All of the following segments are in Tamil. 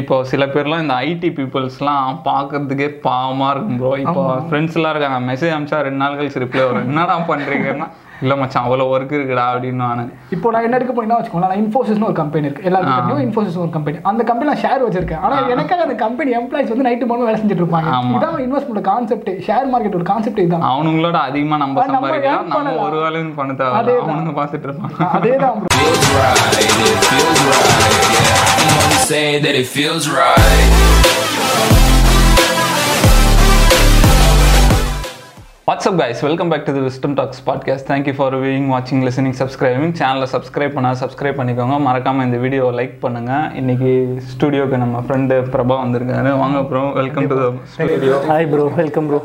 இப்போ சில பேர்லாம் இந்த ஐடி பீப்புள்ஸ்லாம் பார்க்கறதுக்கே பாவமாக இருக்கும் ப்ரோ இப்போ ஃப்ரெண்ட்ஸ்லாம் இருக்காங்க. மெசேஜ் அனுப்பிச்சா ரெண்டு நாள் கழிச்சு ரிப்ளை வரும். என்னடா பண்ணுறீங்கன்னா இல்லை மச்சான் அவ்வளோ ஒர்க் இருக்குடா அப்படின்னு நான். இப்போ நான் என்ன எடுக்க போனீங்கன்னா வச்சுக்கோங்களேன் நான் இன்ஃபோசிஸ்னு ஒரு கம்பெனி இருக்கு. எல்லாருக்கும் தெரியும் இன்ஃபோசிஸ் ஒரு கம்பெனி அந்த கம்பெனி நான் ஷேர் வச்சிருக்கேன். ஆனா எனக்காக அந்த கம்பெனி எம்ப்ளாயிஸ் வந்து நைட்டு மூணு வேலை செஞ்சுட்டு இருப்பாங்க. இதான் இன்வெஸ்ட்மெண்ட் கான்செப்ட் ஷேர் மார்க்கெட் ஒரு கான்செப்ட் இதுதான். அவனுங்களோட அதிகமாக நம்ம சம்பாதிக்கலாம். நம்ம. ஒரு வேலையும் பண்ண தேவை அதேதான். அவனுங்க பார்த்துட்டு இருப்பாங்க. அதே தான் saying that it feels right. What's up guys welcome back to the Wisdom Talks podcast thank you for viewing வாட்சிங் லிசனிங் சப்ஸ்கிரைபிங் சேனலை சப்ஸ்கிரைப் பண்ண சப்ஸ்கிரைப் பண்ணிக்கோங்க. மறக்காம இந்த வீடியோவை லைக் பண்ணுங்க. இன்னைக்கு ஸ்டுடியோக்கு நம்ம ஃப்ரெண்டு பிரபா வந்திருக்காரு. வாங்க bro welcome to studio hi bro welcome bro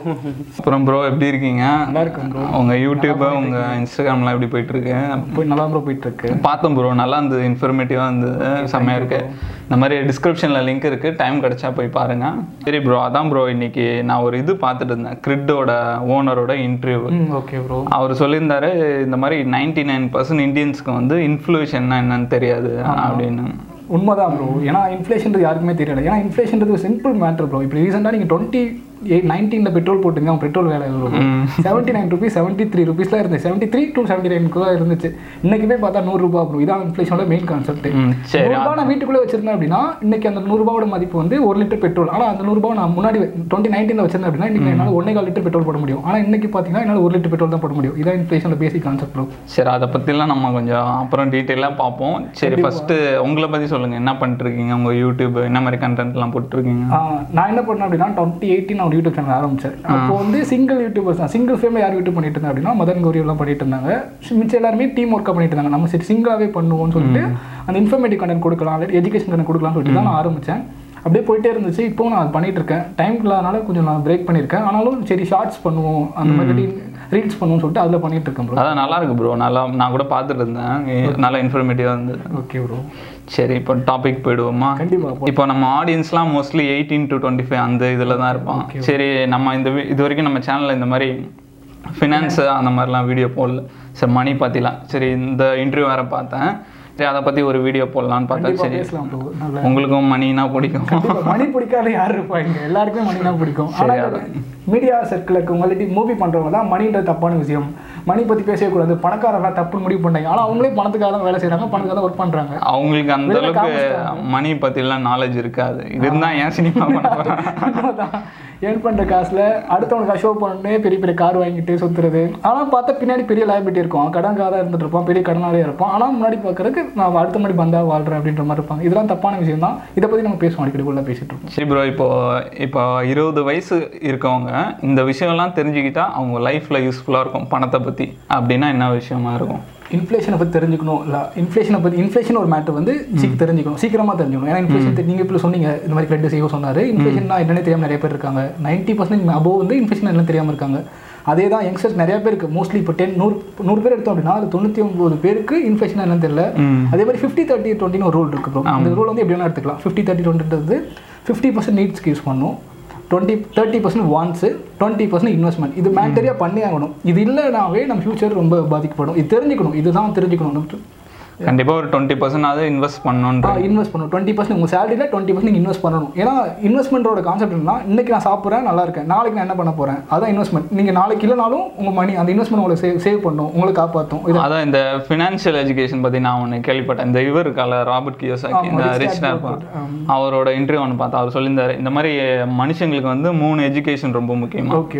அப்புறம் ப்ரோ எப்படி இருக்கீங்க? நல்லா இருக்கும் ப்ரோ உங்க யூடியூப் உங்க இன்ஸ்டாகிராம்லாம் எப்படி போயிட்டு இருக்கு? போய் நல்லா ப்ரோ போயிட்டு இருக்கு. பார்த்தோம் ப்ரோ நல்லா இருந்தது. இன்ஃபர்மேட்டிவாக இருந்தது. செம்மையாக இருக்கு. இந்த மாதிரி டிஸ்கிரிப்ஷனில் லிங்க் இருக்கு. டைம் கிடைச்சா போய் பாருங்க. சரி ப்ரோ அதான் ப்ரோ இன்னைக்கு நான் ஒரு இது பார்த்துட்டு இருந்தேன். கிரிட்டோட ஓனரோட இன்டர்வியூ ஓகே ப்ரோ அவர் சொல்லியிருந்தாரு இந்த மாதிரி நைன்டி நைன் பர்சன்ட் இந்தியன்ஸ்க்கு வந்து இன்ஃப்ளூஷன்னா என்னன்னு தெரியாது அப்படின்னு. உண்மைதான் ப்ரோ ஏன்னா இன்ஃப்ளேஷன்றது யாருக்குமே தெரியல. ஏன்னா இன்ஃப்ளேஷன்றது சிம்பிள் மேட்டர் ப்ரோ இப்போ ரீசெண்டாக நீங்கள் டுவெண்ட்டி நைன்டீனில் பெட்ரோல் போட்டுங்க அவங்க பெட்ரோல் வேலை seventy nine rupees seventy three ருபீஸ்லாம் இருந்துச்சு செவன்ட்டி த்ரீ டு செவன்ட்டி நைனுக்குள்ள இருந்துச்சு. இன்னைக்குமே பார்த்தா நூறுரூபா ப்ரோ இதான் இன்ஃப்ளேஷனோட மெயின் கான்செப்ட் நூறுரூபா நான் வீட்டுக்குள்ளே வச்சிருந்தேன் அப்படின்னா இன்னைக்கு அந்த நூறுரூபாவோட மதிப்பு வந்து ஒரு லிட்டர் பெட்ரோல் ஆனால் அந்த நூறுரூபா நான் முன்னாடி டுவெண்ட்டி நைன்டீனில் வச்சிருந்தேன் அப்படின்னா இன்னைக்கு என்னால் ஒன்றே கால் லிட்டர் பெட்ரோல் போட முடியும். ஆனால் இன்னைக்கு பார்த்தீங்கன்னா என்னால் ஒரு லிட்டர் பெட்ரோல் தான் போட முடியும். இதான் இன்ஃப்ளேஷனோட பேசிக் கான்செப்ட் ப்ரோ சரி அதை பற்றிலாம் நம்ம கொஞ்சம் அப்புறம் டீட்டெயிலாக பார்ப்போம். சரி ஃபஸ்ட்டு உங்களை பற்றி சொல்லுங்கள் என்ன பண்ணிட்டுருக்கீங்க உங்கள் யூடியூப் என்ன மாதிரி கண்டென்ட்லாம் போட்டுருக்கீங்க நான் என்ன பண்ணேன் அப்படின்னா டுவெண்ட்டி எயிட்டின் ஒரு யூடியூப் சேனல் ஆரம்பிச்சேன் அப்போ வந்து சிங்கிள் யூடியூபர்ஸ் தான். சிங்கிள் ஃபேமில் யார் யூடியூப் பண்ணிட்டு இருந்தாங்க அப்படின்னா மதன் கௌரியெல்லாம் பண்ணிட்டு இருந்தாங்க. மிச்சம் எல்லாருமே டீம் ஒர்க்காக பண்ணிட்டு இருந்தாங்க. நம்ம சரி சிங்கிளாகவே பண்ணுவோம்னு சொல்லிட்டு அந்த இன்ஃபர்மேட்டிவ் கண்டென்ட் கொடுக்கலாம் எஜுகேஷன் கண்டென்ட் கொடுக்கலாம்னு சொல்லிட்டு தான் நான் ஆரம்பிச்சேன். அப்படியே போயிட்டே இருந்துச்சு. இப்போ நான் அது பண்ணிட்டு இருக்கேன். டைம் இல்லாதனால கொஞ்சம் நான் பிரேக் பண்ணியிருக்கேன். ஆனாலும் சரி ஷார்ட்ஸ் பண்ணுவோம். அந்த மாதிரி ரீல்ஸ் பண்ணுவோம்னு சொல்லிட்டு அதில் பண்ணிட்டு இருக்கேன் ப்ரோ அதான் நல்லா இருக்கு ப்ரோ நல்லா நான் கூட பார்த்துட்டு இருந்தேன். நல்லா இன்ஃபர்மேட்டிவாக இருந்தது. ஓகே ப்ரோ சரி இப்போ டாபிக் போயிடுவோமா? கண்டிப்பாக இப்போ நம்ம ஆடியன்ஸ்லாம் mostly eighteen to twenty five அந்த இதில் தான் இருப்பான். சரி நம்ம இந்த இது வரைக்கும் நம்ம சேனலில் இந்த மாதிரி ஃபினான்ஸு அந்த மாதிரிலாம் வீடியோ போடல. சரி மணி பற்றிலாம் சரி இந்த இன்டர்வியூ வேறு பார்த்தேன். சரி அதை பற்றி ஒரு வீடியோ போடலான்னு பார்த்தா சரி. உங்களுக்கும் மணினா பிடிக்கும். மணி பிடிக்காத யார் இருப்பாங்க? எல்லாருக்குமே மணி தான் பிடிக்கும் மீடியா சர்க்கிளுக்கு உங்கள்ட்ட மூவி பண்ணுறவங்க தான் மணின்ற தப்பான விஷயம். மணி பற்றி பேசவே கூடாது. பணக்காரங்க தப்புன்னு முடிவு பண்ணாங்க. ஆனால் அவங்களே பணத்துக்காக தான் வேலை செய்கிறாங்க பணத்துக்காக தான் ஒர்க் பண்ணுறாங்க அவங்களுக்கு அந்த அளவுக்கு மணி பற்றிலாம் நாலேஜ் இருக்காது. இது இருந்தால் ஏன் சினிமா பண்ண ஏர்ன் பண்ணுற காசில் அடுத்தவனுக்கு ஷோ பண்ணே பெரிய பெரிய கார் வாங்கிட்டு சுற்றுறது ஆனால் பார்த்தா பின்னாடி பெரிய லைபிலிட்டி இருக்கும். கடன் கடன்காராக இருந்துட்டு இருப்பான். பெரிய கடனாலே இருப்பான். ஆனால் முன்னாடி பார்க்குறதுக்கு நான் அடுத்த மாதிரி பந்தாக வாழ்கிறேன் அப்படின்ற மாதிரி இருப்பாங்க. இதெல்லாம் தப்பான விஷயம் தான் இதை பற்றி நம்ம பேசுவோம். அடிக்கடி உள்ள பேசிட்டு இருக்கோம். சரி ப்ரோ இப்போ இப்போ இருபது வயசு இருக்கவங்க இந்த விஷயம்லாம் தெரிஞ்சுக்கிட்டா அவங்க லைஃப்பில் யூஸ்ஃபுல்லாக இருக்கும். பணத்தை பற்றி அப்படின்னா என்ன விஷயமா இருக்கும்? இன்ஃப்ளேஷனை பற்றி தெரிஞ்சுக்கணும் இல்லை இன்ஃப்ளேஷனை பற்றி இன்ஃப்ளேஷன் ஒரு மேட்டர் வந்து சீக்கிரம் தெரிஞ்சுக்கணும் சீக்கிரமாக தெரிஞ்சுக்கணும். ஏன்னா இன்ஃப்ளேஷன் நீங்கள் இப்போ சொன்னீங்க இந்த மாதிரி கிரெட் செய்ய சொன்னார். இன்ஃப்ளேஷன்னா என்னன்னு தெரியாமல் நிறைய பேர் இருக்காங்க. நைன்ட்டி பர்சன்ட் அபோவ் வந்து இன்ஃப்ளேஷன் என்ன தெரியாமல் இருக்காங்க. அதே தான் யங்ஸ்டர்ஸ் நிறைய பேருக்கு மோஸ்ட்லி இப்போ டென் நூறு நூறு பேர் எடுத்தோம் அப்படின்னா அது தொண்ணூற்றி ஒம்பது பேருக்கு இன்ஃப்ளேஷன் என்னன்னு தெரியல. அதே மாதிரி ஃபிஃப்டி தேர்ட்டி டுவெண்ட்டின்னு ஒரு ரூல் இருக்கு அந்த ரூல் வந்து எப்படி வேணா எடுத்துக்கலாம் ஃபிஃப்டி தேர்ட்டி டுவெண்ட்டின்றது ஃபிஃப்டி பர்சன்ட் நீட்ஸ்க்கு யூஸ் பண்ணும். Twenty thirty percent wants twenty percent investment இது மேண்டரியாக பண்ணி ஆகணும். இது இல்லைனாவே நம்ம ஃபியூச்சர் ரொம்ப பாதிக்கப்படும். இது தெரிஞ்சுக்கணும். இதுதான் தெரிஞ்சுக்கணும். கண்டிப்பாக ஒரு டுவெண்ட்டி பர்சன்டாவது இன்வெஸ்ட் பண்ணணுன்ற இன்வெஸ்ட் பண்ணணும். டுவெண்ட்டி பர்சன்ட் உங்கள் சேலரியில் டுவெண்ட்டி பர்சன்ட் இன்வெஸ்ட் பண்ணணும். ஏன்னா இன்வெஸ்ட்மெண்ட்டோட கான்செப்ட் என்னன்னா இன்னைக்கு நான் சாப்பிட்றேன் நல்லா இருக்கேன். நாளைக்கு நான் என்ன பண்ண போகிறேன் அதான் இன்வெஸ்ட்மெண்ட் நீங்கள் நாளைக்கு இல்லைனாலும் உங்கள் மணி அந்த இன்வெஸ்ட்மெண்ட் உங்களை சேவ் சேவ் பண்ணும். உங்களை காப்பாற்றும் இது அதான் இந்த ஃபினான்ஷியல் எஜுகேஷன் பற்றி நான் ஒன்று கேள்விப்பட்டேன். இந்த இவர் இருக்கால ராபர்ட் கியோசாக்கி இந்த ரிச் அவரோட இன்டர்வியூ ஒன்று பார்த்தா அவர் சொல்லியிருந்தாரு இந்த மாதிரி மனுஷங்களுக்கு வந்து மூணு எஜுகேஷன் ரொம்ப முக்கியமா. ஓகே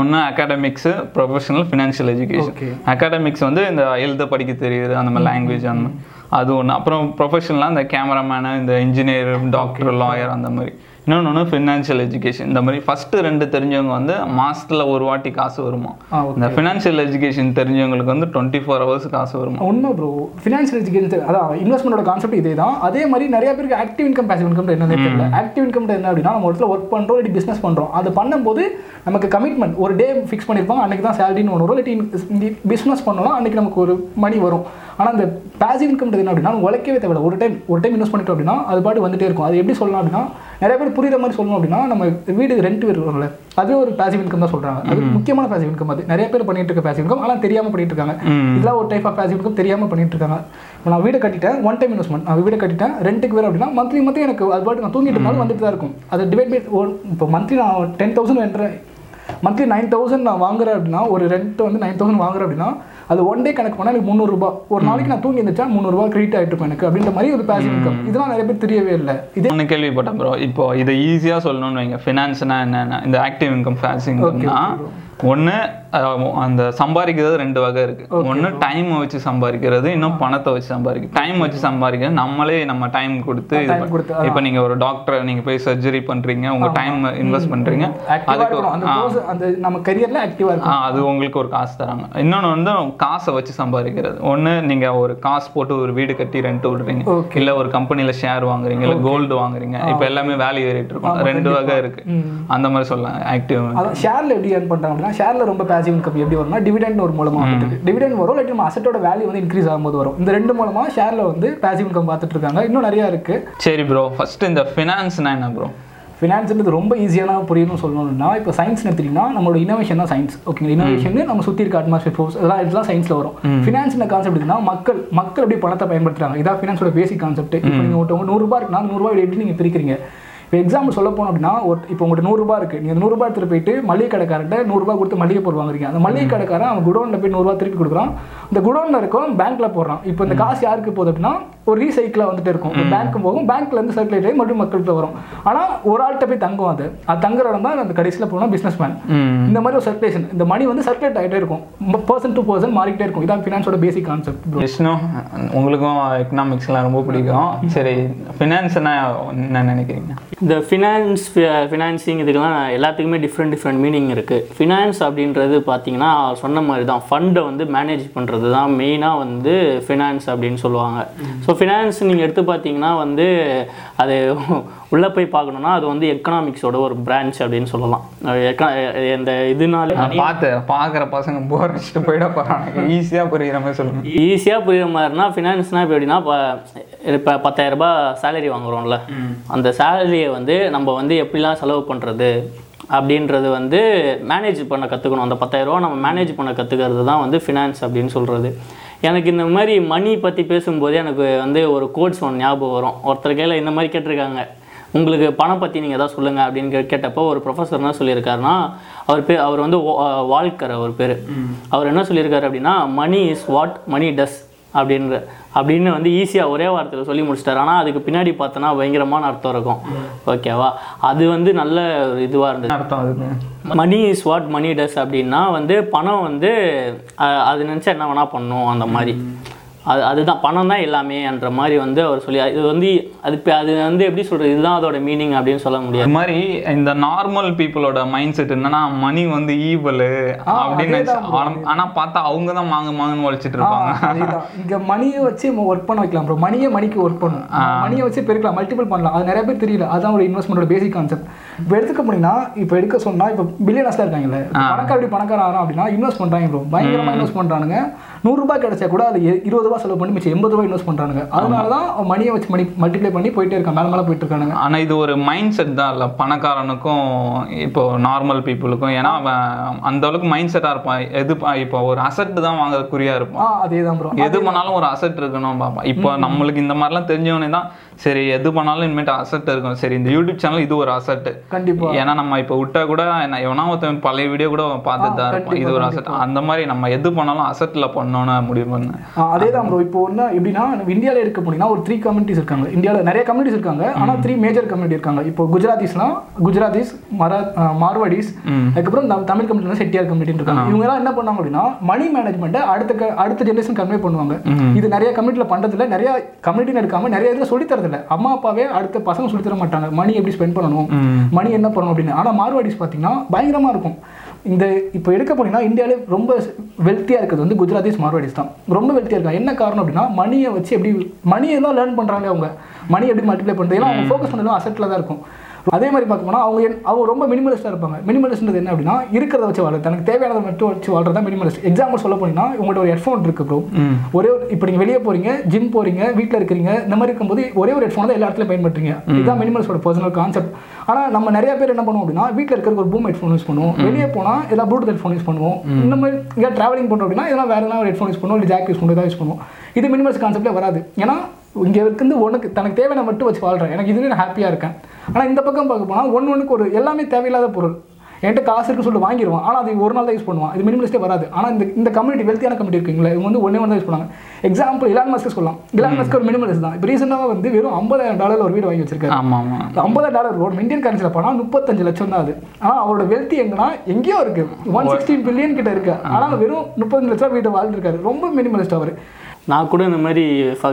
ஒன்று academics professional financial education. Academics வந்து இந்த எழுத படிக்க தெரியுது அந்த மாதிரி லாங்குவேஜ் அந்த அது ஒன்று அப்புறம் ப்ரொஃபஷனலாக இந்த கேமராமேனு இந்த இன்ஜினியர் டாக்டர் லாயர் அந்த மாதிரி. இன்னொன்று ஒன்று ஃபினான்ஷியல் எஜுகேஷன் இந்த மாதிரி ஃபஸ்ட்டு ரெண்டு தெரிஞ்சவங்க வந்து மாசத்துல ஒரு வாட்டி காசு வருமா? இந்த ஃபினான்ஷியல் எஜுகேஷன் தெரிஞ்சவங்களுக்கு வந்து டுவெண்ட்டி ஃபோர் ஹவர்ஸ் காசு வருமா? உண்மை ப்ரோ ஃபினான்ஷியல் எஜுகேஷன் அதான் இன்வெஸ்ட்மெண்டோட கான்செப்ட் இதே தான் அதே மாதிரி நிறைய பேருக்கு ஆக்டிவ் இன்கம் பேசிவ் இன்கம் என்னன்னு தெரியல. ஆக்டிவ் இன்கம் என்ன அப்படின்னா நம்ம ஒரு இடத்துல ஒர்க் பண்ணுறோம் இல்லாட்டி பிஸ்னஸ் பண்ணுறோம் அது பண்ணும்போது நமக்கு கமிட்மெண்ட் ஒரு டே ஃபிக்ஸ் பண்ணியிருப்பாங்க அன்றைக்கி தான் சேலரின்னு ஒன்று வரும். இல்லாட்டி பிஸ்னஸ் பண்ணோம்னா அன்றைக்கி நமக்கு ஒரு மணி வரும். ஆனால் அந்த பேசிவ் இன்கம் என்ன அப்படின்னா உழைக்கவே தேவையில்ல. ஒரு டைம் ஒரு டைம் இன்வெஸ்ட் பண்ணிட்டோம் அப்படின்னா அது பாட்டு வந்துட்டே இருக்கும். அது எப்படி சொல்லலாம் அப்படின்னா நிறைய பேர் புரியுற மாதிரி சொல்லணும் அப்படின்னா நம்ம வீடு ரெண்ட் வரும்ல அது ஒரு பேசிவ் இன்கம் தான் சொல்றாங்க. அது முக்கியமான பேசிவ் இன்கம் அது. நிறைய பேர் பண்ணிட்டு இருக்க பேசிவ் இன்கம் ஆனால் தெரியாம பண்ணிட்டு இருக்காங்க. இதெல்லாம் ஒரு டைப் ஆஃப் பேசிவ் இன்கம் தெரியாம பண்ணிட்டு இருக்காங்க. இப்போ நான் வீடு கட்டிட்டேன் ஒன் டைம் இன்வெஸ்ட்மெண்ட் நான் வீடு கட்டிட்டேன் ரெண்ட்டுக்கு வேறு அப்படின்னா மந்த்லி மந்த்லி எனக்கு அது பாட்டு நான் தூங்கிட்டு இருந்தாலும் வந்துட்டு தான் இருக்கும். அது டிவைட் பை இப்போ மந்த்லி நான் டென் தௌசண்ட் ரெண்டுறேன் மந்த்லி நைன் தௌசண்ட் நான் வாங்குறேன் அப்படின்னா ஒரு ரெண்ட் வந்து நைன் தௌசண்ட் வாங்குறேன் அப்படின்னா அது ஒன் டே கணக்கு பண்ணால் எனக்கு முந்நூறுரூபா ஒரு நாளைக்கு நான் தூங்கி இருந்துச்சா முந்நூறுரூவா கிரெடிட் ஆகிட்டு இருக்கும் எனக்கு. அப்படின்ற மாதிரி ஒரு பேசிவ் இன்கம் இதெல்லாம் நிறைய பேர் தெரியவே இல்லை. இதே ஒன்று கேள்விப்பட்டேன் ப்ரோ இப்போ இதை ஈஸியாக சொல்லணும்னு வைங்க. ஃபினான்ஸ்னா என்னென்ன இந்த ஆக்டிவ் இன்கம் இன்கம்னா ஒன்று அந்த சம்பாதிக்கிறது ரெண்டு வகை இருக்கு. ஒன்று டைம் வச்சு சம்பாதிக்கிறது இன்னும் பணத்தை வச்சு சம்பாதிக்கிறது டைம் வச்சு சம்பாதிக்கிறது நம்மளே நம்ம டைம் கொடுத்து இப்போ நீங்க ஒரு டாக்டர் நீங்க போய் சர்ஜரி பண்றீங்க உங்க டைம் இன்வெஸ்ட் பண்றீங்க ஆக்டிவாக அதுக்கு அந்த நம்ம கரியரில் ஆக்டிவாக அது உங்களுக்கு ஒரு காசு தராங்க. இன்னொன்று வந்து காசை வச்சு சம்பாதிக்கிறது. ஒன்று நீங்க ஒரு காசு போட்டு ஒரு வீடு கட்டி ரெண்ட் விடுறீங்க. இல்ல ஒரு கம்பெனில ஷேர் வாங்குறீங்க இல்ல கோல்டு வாங்குறீங்க. இப்போ எல்லாமே வேல்யூ ஏறிட்டு இருக்கும். ரெண்டு வகை இருக்கு. அந்த மாதிரி சொல்லலாம். ஆக்டிவ் ஷேரில் எப்படி ஏர்ன் பண்ணுறாங்க அப்படின்னா ஷேரில் ரொம்ப பேசிவ் இன்கம் எப்படி வரும்னா டிவிடெண்ட் ஒரு மூலமாக வந்துட்டு டிவிடெண்ட் வரும் இல்லாட்டி நம்ம அசட்டோட வேல்யூ வந்து இன்க்ரீஸ் ஆகும்போது வரும். இந்த ரெண்டு மூலமாக ஷேரில் வந்து பேசிவ் இன்கம் பார்த்துட்டு இருக்காங்க. இன்னும் நிறையா இருக்குது சரி ப்ரோ ஃபர்ஸ்ட் இந்த ஃபினான்ஸ்னா என்ன ப்ரோ ஃபினான்ஸ்ன்றது ரொம்ப ஈஸியான புரியணும்னு சொல்லணும்னா இப்போ சயின்ஸ் எடுத்தீங்கன்னா நம்மளோட இனோவேஷன் தான் சயின்ஸ் ஓகேங்களா இனோவேஷன் நம்ம சுற்றி இருக்க அட்மாஸ்பியர் ஃபோர்ஸ் இதெல்லாம் இதெல்லாம் சயின்ஸில் வரும். ஃபினான்ஸ்ன கான்செப்ட் இருக்குன்னா மக்கள் மக்கள் எப்படி பணத்தை பயன்படுத்துறாங்க. இதான் ஃபினான்ஸோட பேசிக் கான்செப்ட் இப்போ நீங்கள் ஒருத்தவங்க நூறுரூபா இருக்குன்னா நூறுரூவா எப்படி நீங்கள் பிரிக்கிறீங்க? இப்போ எக்ஸாம்பிள் சொல்ல போனோம் அப்படின்னா ஒரு இப்போ உங்கள்கிட்ட நூறுரூபா இருக்குது நீங்கள் நூறுரூபா எடுத்துகிட்டு போயிட்டு மளிகை கடைக்காரர்கிட்ட நூறுரூபா கொடுத்து மளிகை பொருள் வாங்குறீங்க. அந்த மளிகை கடைக்காரன் அவன் குடோனில் போய் நூறுரூவா திருப்பி கொடுக்குறான். இந்த குடோனில் இருக்கும் பேங்க்ல போடுறான். இப்போ இந்த காசு யாருக்கு போகுது அப்படின்னா ஒரு ரீசைக்கிளாக வந்துட்டு இருக்கும். பேங்க்கும் போகும். பேங்க்ல இருந்து சர்க்குலேட் ஆகி மறுபடியும் மக்கள்கிட்ட வரும். ஆனால் ஒரு ஆள்கிட்ட போய் தங்கும் அது. அது தங்குற இடம் தான் அந்த கடைசியில் போனால் பிஸ்னஸ் மேன் இந்த மாதிரி ஒரு சர்க்குலேஷன் இந்த மணி வந்து சர்க்குலேட் ஆகிட்டே இருக்கும். பர்சன் டு பர்சன் மாறிக்கிட்டே இருக்கும். இதான் ஃபினான்ஸோட பேசிக் கான்செப்ட் விஷ்ணு உங்களுக்கும் எக்கனாமிக்ஸ்லாம் ரொம்ப பிடிக்கும். சரி ஃபினான்ஸ்னா என்ன நினைக்கிறீங்க? இந்த ஃபினான்ஸ் ஃபினான்சிங் இதுக்கெல்லாம் எல்லாத்துக்குமே டிஃப்ரெண்ட் டிஃப்ரெண்ட் மீனிங் இருக்குது ஃபினான்ஸ் அப்படின்றது பார்த்தீங்கன்னா சொன்ன மாதிரி தான் ஃபண்டை வந்து மேனேஜ் பண்ணுறது தான் மெயினாக வந்து ஃபினான்ஸ் அப்படின்னு சொல்லுவாங்க. ஸோ ஃபினான்ஸ் நீங்கள் எடுத்து பார்த்தீங்கன்னா வந்து அது உள்ளே போய் பார்க்கணுன்னா அது வந்து எக்கனாமிக்ஸோட ஒரு பிரான்ச் அப்படின்னு சொல்லலாம். இந்த இதனால நான் பார்த்தேன் பார்க்குற பசங்க போர் வச்சுட்டு போயிட போகிறாங்க ஈஸியாக புரியுற மாதிரி சொல்லுங்க. ஈஸியாக புரியுற மாதிரினா ஃபினான்ஸ்னால் இப்போ எப்படின்னா இப்போ பத்தாயிரரூபா சேலரி வாங்குறோம்ல. அந்த சேலரியை வந்து நம்ம வந்து எப்படிலாம் செலவு பண்ணுறது அப்படின்றது வந்து மேனேஜ் பண்ண கற்றுக்கணும் அந்த பத்தாயிரரூவா நம்ம மேனேஜ் பண்ண கற்றுக்கிறது தான் வந்து ஃபினான்ஸ் அப்படின்னு சொல்கிறது எனக்கு இந்த மாதிரி மணி பற்றி பேசும்போதே எனக்கு வந்து ஒரு கோட்ஸ் ஒன்று ஞாபகம் வரும். ஒருத்தர் கையில் இந்த மாதிரி கேட்டிருக்காங்க. உங்களுக்கு பணம் பற்றி நீங்கள் எதாவது சொல்லுங்கள் அப்படின்னு கேட்டப்போ ஒரு ப்ரொஃபஸர் என்ன சொல்லியிருக்காருன்னா அவர் பேர் அவர் வந்து வால்கர் அவர் பேர். அவர் என்ன சொல்லியிருக்காரு அப்படின்னா money is what money does அப்படின்ற அப்படின்னு வந்து ஈஸியாக ஒரே வார்த்தையில் சொல்லி முடிச்சிட்டாரு. ஆனால் அதுக்கு பின்னாடி பார்த்தோன்னா பயங்கரமான அர்த்தம் இருக்கும். ஓகேவா? அது வந்து நல்ல ஒரு இதுவாக இருந்தது. அர்த்தம் அதுக்கு money is what money does அப்படின்னா வந்து பணம் வந்து அது நினச்சா என்ன வேணால் பண்ணும் அந்த மாதிரி. அது அதுதான் பணம் தான் எல்லாமேன்ற மாதிரி வந்து அவர் சொல்லி இது வந்து அது இப்ப அது வந்து எப்படி சொல்கிறது இதுதான் அதோட மீனிங் அப்படின்னு சொல்ல முடியாது. மாதிரி இந்த நார்மல் பீப்புளோட மைண்ட் செட் என்னன்னா மணி வந்து ஈவல் அப்படின்னு ஆனா- பார்த்தா அவங்க தான் மாங்க மாங்கன்னு உழைச்சிட்டு இருப்பாங்க. அதேதான். இங்க மணியை வச்சு ஒர்க் பண்ண வைக்கலாம் ப்ரோ மணியே மணிக்கு ஒர்க் பண்ணும் மணியை வச்சு பெருக்கலாம் மல்டிபிள் பண்ணலாம். அது நிறைய பேர் தெரியல. அதான் ஒரு இன்வெஸ்ட்மெண்டோட பேசிக் கான்செப்ட் இப்போ எடுத்துக்க போனீங்கன்னா இப்போ எடுக்க சொன்னா இப்போ பில்லியனர்ஸ்லாம் இருக்காங்கல்ல. பணக்கார எப்படி பணக்காரன் ஆகிறான் அப்படின்னா இன்வெஸ்ட் பண்றாங்க ப்ரோ பயங்கரமா இன்வெஸ்ட் பண்றானுங்க. நூறுரூபா கிடைச்சா கூட அது இருபது ரூபா செலவு பண்ணி மிச்சம் எண்பது ரூபாய் இன்வெஸ்ட் பண்றானுங்க. அதனால தான் மணியை வச்சு மணி மல்டிப்ளை பண்ணி போயிட்டே இருக்காங்க மேல மேல போயிட்டு இருக்கானுங்க. ஆனா இது ஒரு மைண்ட் செட் தான் இல்ல. பணக்காரனுக்கும் இப்போ நார்மல் பீப்புளுக்கும் ஏன்னா அவன் அந்த அளவுக்கு மைண்ட் செட்டா இருப்பான். எது இப்போ ஒரு அசட் தான் வாங்குற குறியா இருப்பான். அதே தான் ப்ரோ எது பண்ணாலும் ஒரு அசட் இருக்கணும் பாப்பா. இப்போ நம்மளுக்கு இந்த மாதிரிலாம் தெரிஞ்சவனே தான் சரி எது பண்ணாலும் இனிமேட்டு அசட் இருக்கும் சரி இந்த யூடியூப் சேனல் இது ஒரு அசட் கண்டிப்பா. ஏன்னா நம்ம இப்போ விட்டா கூட என்ன எவனா ஒருத்தன் பழைய வீடியோ கூட பார்த்துட்டு தான் இருப்பான். இது ஒரு அசட் அந்த மாதிரி நம்ம எது பண்ணாலும் அசட்ல பண்ணணும்னு முடிவு பண்ணேன் அதே தான் ப்ரோ இப்போ ஒன்று எப்படின்னா இந்தியாவில் எடுக்க போனீங்கன்னா ஒரு த்ரீ கம்யூனிட்டிஸ் இருக்காங்க. இந்தியாவில் நிறைய கம்யூனிட்டிஸ் இருக்காங்க. ஆனால் த்ரீ மேஜர் கம்யூனிட்டி இருக்காங்க. இப்போ குஜராத்திஸ்னா குஜராத்திஸ் மரா மார்வாடிஸ் அதுக்கப்புறம் தம்- தமிழ் கம்யூனிட்டி செட்டியார் கம்யூனிட்டி இருக்காங்க. இவங்க எல்லாம் என்ன பண்ணாங்க அப்படின்னா மணி மேனேஜ்மெண்ட்டை அடுத்த அடுத்த ஜென்ரேஷன் கன்வே பண்ணுவாங்க. இது நிறைய கம்யூனிட்டியில் பண்ணுறதில்ல நிறைய கம்யூனிட்டின்னு எடுக்காம நிறைய இதில் சொல்லி தரதில்ல. அம்மா அப்பாவே அடுத்த பசங்க சொல்லி தர மாட்டாங்க. மணி எப்படி ஸ்பெண்ட் பண்ணணும்? மணி என்ன பண்ணணும் அப்படின்னு. ஆனால் மார்வாடிஸ் பார்த்தீங்கன்னா பயங்கரமாக இருக்கும். இந்த இப்போ எடுக்க போனீங்கன்னா இந்தியாவிலே ரொம்ப வெல்த்தியாக இருக்கிறது வந்து குஜராத்திஸ் மார்வாடிஸ் தான். ரொம்ப வெல்த்தியாக இருக்காங்க. என்ன காரணம் அப்படின்னா மணியை வச்சு எப்படி மணியை தான் லேர்ன் பண்ணுறாங்க அவங்க. மணி எப்படி மல்டிப்ளை பண்ணுறது ஏன்னா அவங்க ஃபோக்கஸ் பண்ணதும் அசட்டில் தான் இருக்கும். அதே மாதிரி போனால் அவங்க என்- அவங்க ரொம்ப மினிமலிஸ்ட்டாக இருப்பாங்க. மினிமலிஸ்ட்ன்றது என்ன அப்படின்னா இருக்கிறத வச்சு வாழ்றது. தனக்கு தேவையானதை மட்டும் வச்சு வாழ்றது தான் மினிமலிஸ்ட் எக்ஸாம்பிள் சொல்ல போனீங்கன்னா உங்கள்ட்ட ஒரு ஹெட்ஃபோன் இருக்கு ப்ரோ ஒரே ஒரு இப்போ நீங்கள் வெளியே போறீங்க ஜிம் போறீங்க வீட்டில் இருக்கிறீங்க இந்த மாதிரி இருக்கும்போது ஒரே ஒரு ஹெட்ஃபோன் தான் எல்லா இடத்துலையும் பயன்படுத்துறீங்க. இதுதான் மினிமலிஸ்டோட பர்சனல் கான்செப்ட் ஆனால் நம்ம நிறைய பேர் என்ன பண்ணுவோம் அப்படின்னா வீட்டில் இருக்கிற ஒரு பூம் ஹெட்ஃபோன் யூஸ் பண்ணுவோம். வெளியே போனால் ஏதாவது ப்ளூடூத் ஹெட்ஃபோன் யூஸ் பண்ணுவோம். இந்த மாதிரி இங்கே ட்ராவலிங் பண்ணுறோம் அப்படின்னா இதெல்லாம் வேறு ஏதாவது ஹெட்ஃபோன் யூஸ் பண்ணுவோம் இல்லை ஜாக் யூஸ் பண்ணுவோம் யூஸ் பண்ணுவோம். இது மினிமல்ஸ் கான்செப்டே வராது. ஏன்னா இங்கே இருந்து உனக்கு தனக்கு தேவையான மட்டும் வச்சு வாழ்கிறேன் எனக்கு இதுவே நான் ஹாப்பியாக இருக்கேன். ஆனால் இந்த பக்கம் பார்க்க போனால் ஒன்று ஒன்றுக்கு ஒரு எல்லாமே தேவையில்லாத பொருள். என்கிட்ட காசு இருக்குன்னு சொல்லிட்டு வாங்கிடுவான் ஆனால் அது ஒரு நாள் தான் யூஸ் பண்ணுவான். இது மினிமலிஸ்டே வராது. ஆனால் இந்த இந்த கம்யூனிட்டி வெல்த்தியான கம்யூனிட்டி இருக்குங்களா இவங்க வந்து ஒன்றே ஒன்று தான் யூஸ் பண்ணுவாங்க எக்ஸாம்பிள் இலான் மஸ்க்கு சொல்லலாம். இலான் மஸ்க் ஒரு மினிமலிஸ்ட் தான். இப்போ ரீசெண்டாக வந்து வெறும் ஐம்பதாயிரம் டாலர் ஒரு வீடு வாங்கி வச்சிருக்காரு. ஆமா ஆமா. ஐம்பதாயிரம் டாலர் ஒரு இந்தியன் கரன்சியில் போனால் முப்பத்தஞ்சு லட்சம் தான் அது. ஆனால் அவரோட வெல்த்தி எங்கன்னா எங்கேயோ இருக்கு. ஒன் சிக்ஸ்டீன் பில்லியன் கிட்ட இருக்கு. ஆனால் வெறும் முப்பத்தஞ்சு லட்சம் வீட்டை வாழ்ந்துருக்காரு. ரொம்ப மினிமலிஸ்ட் அவர். நான் கூட இந்த மாதிரி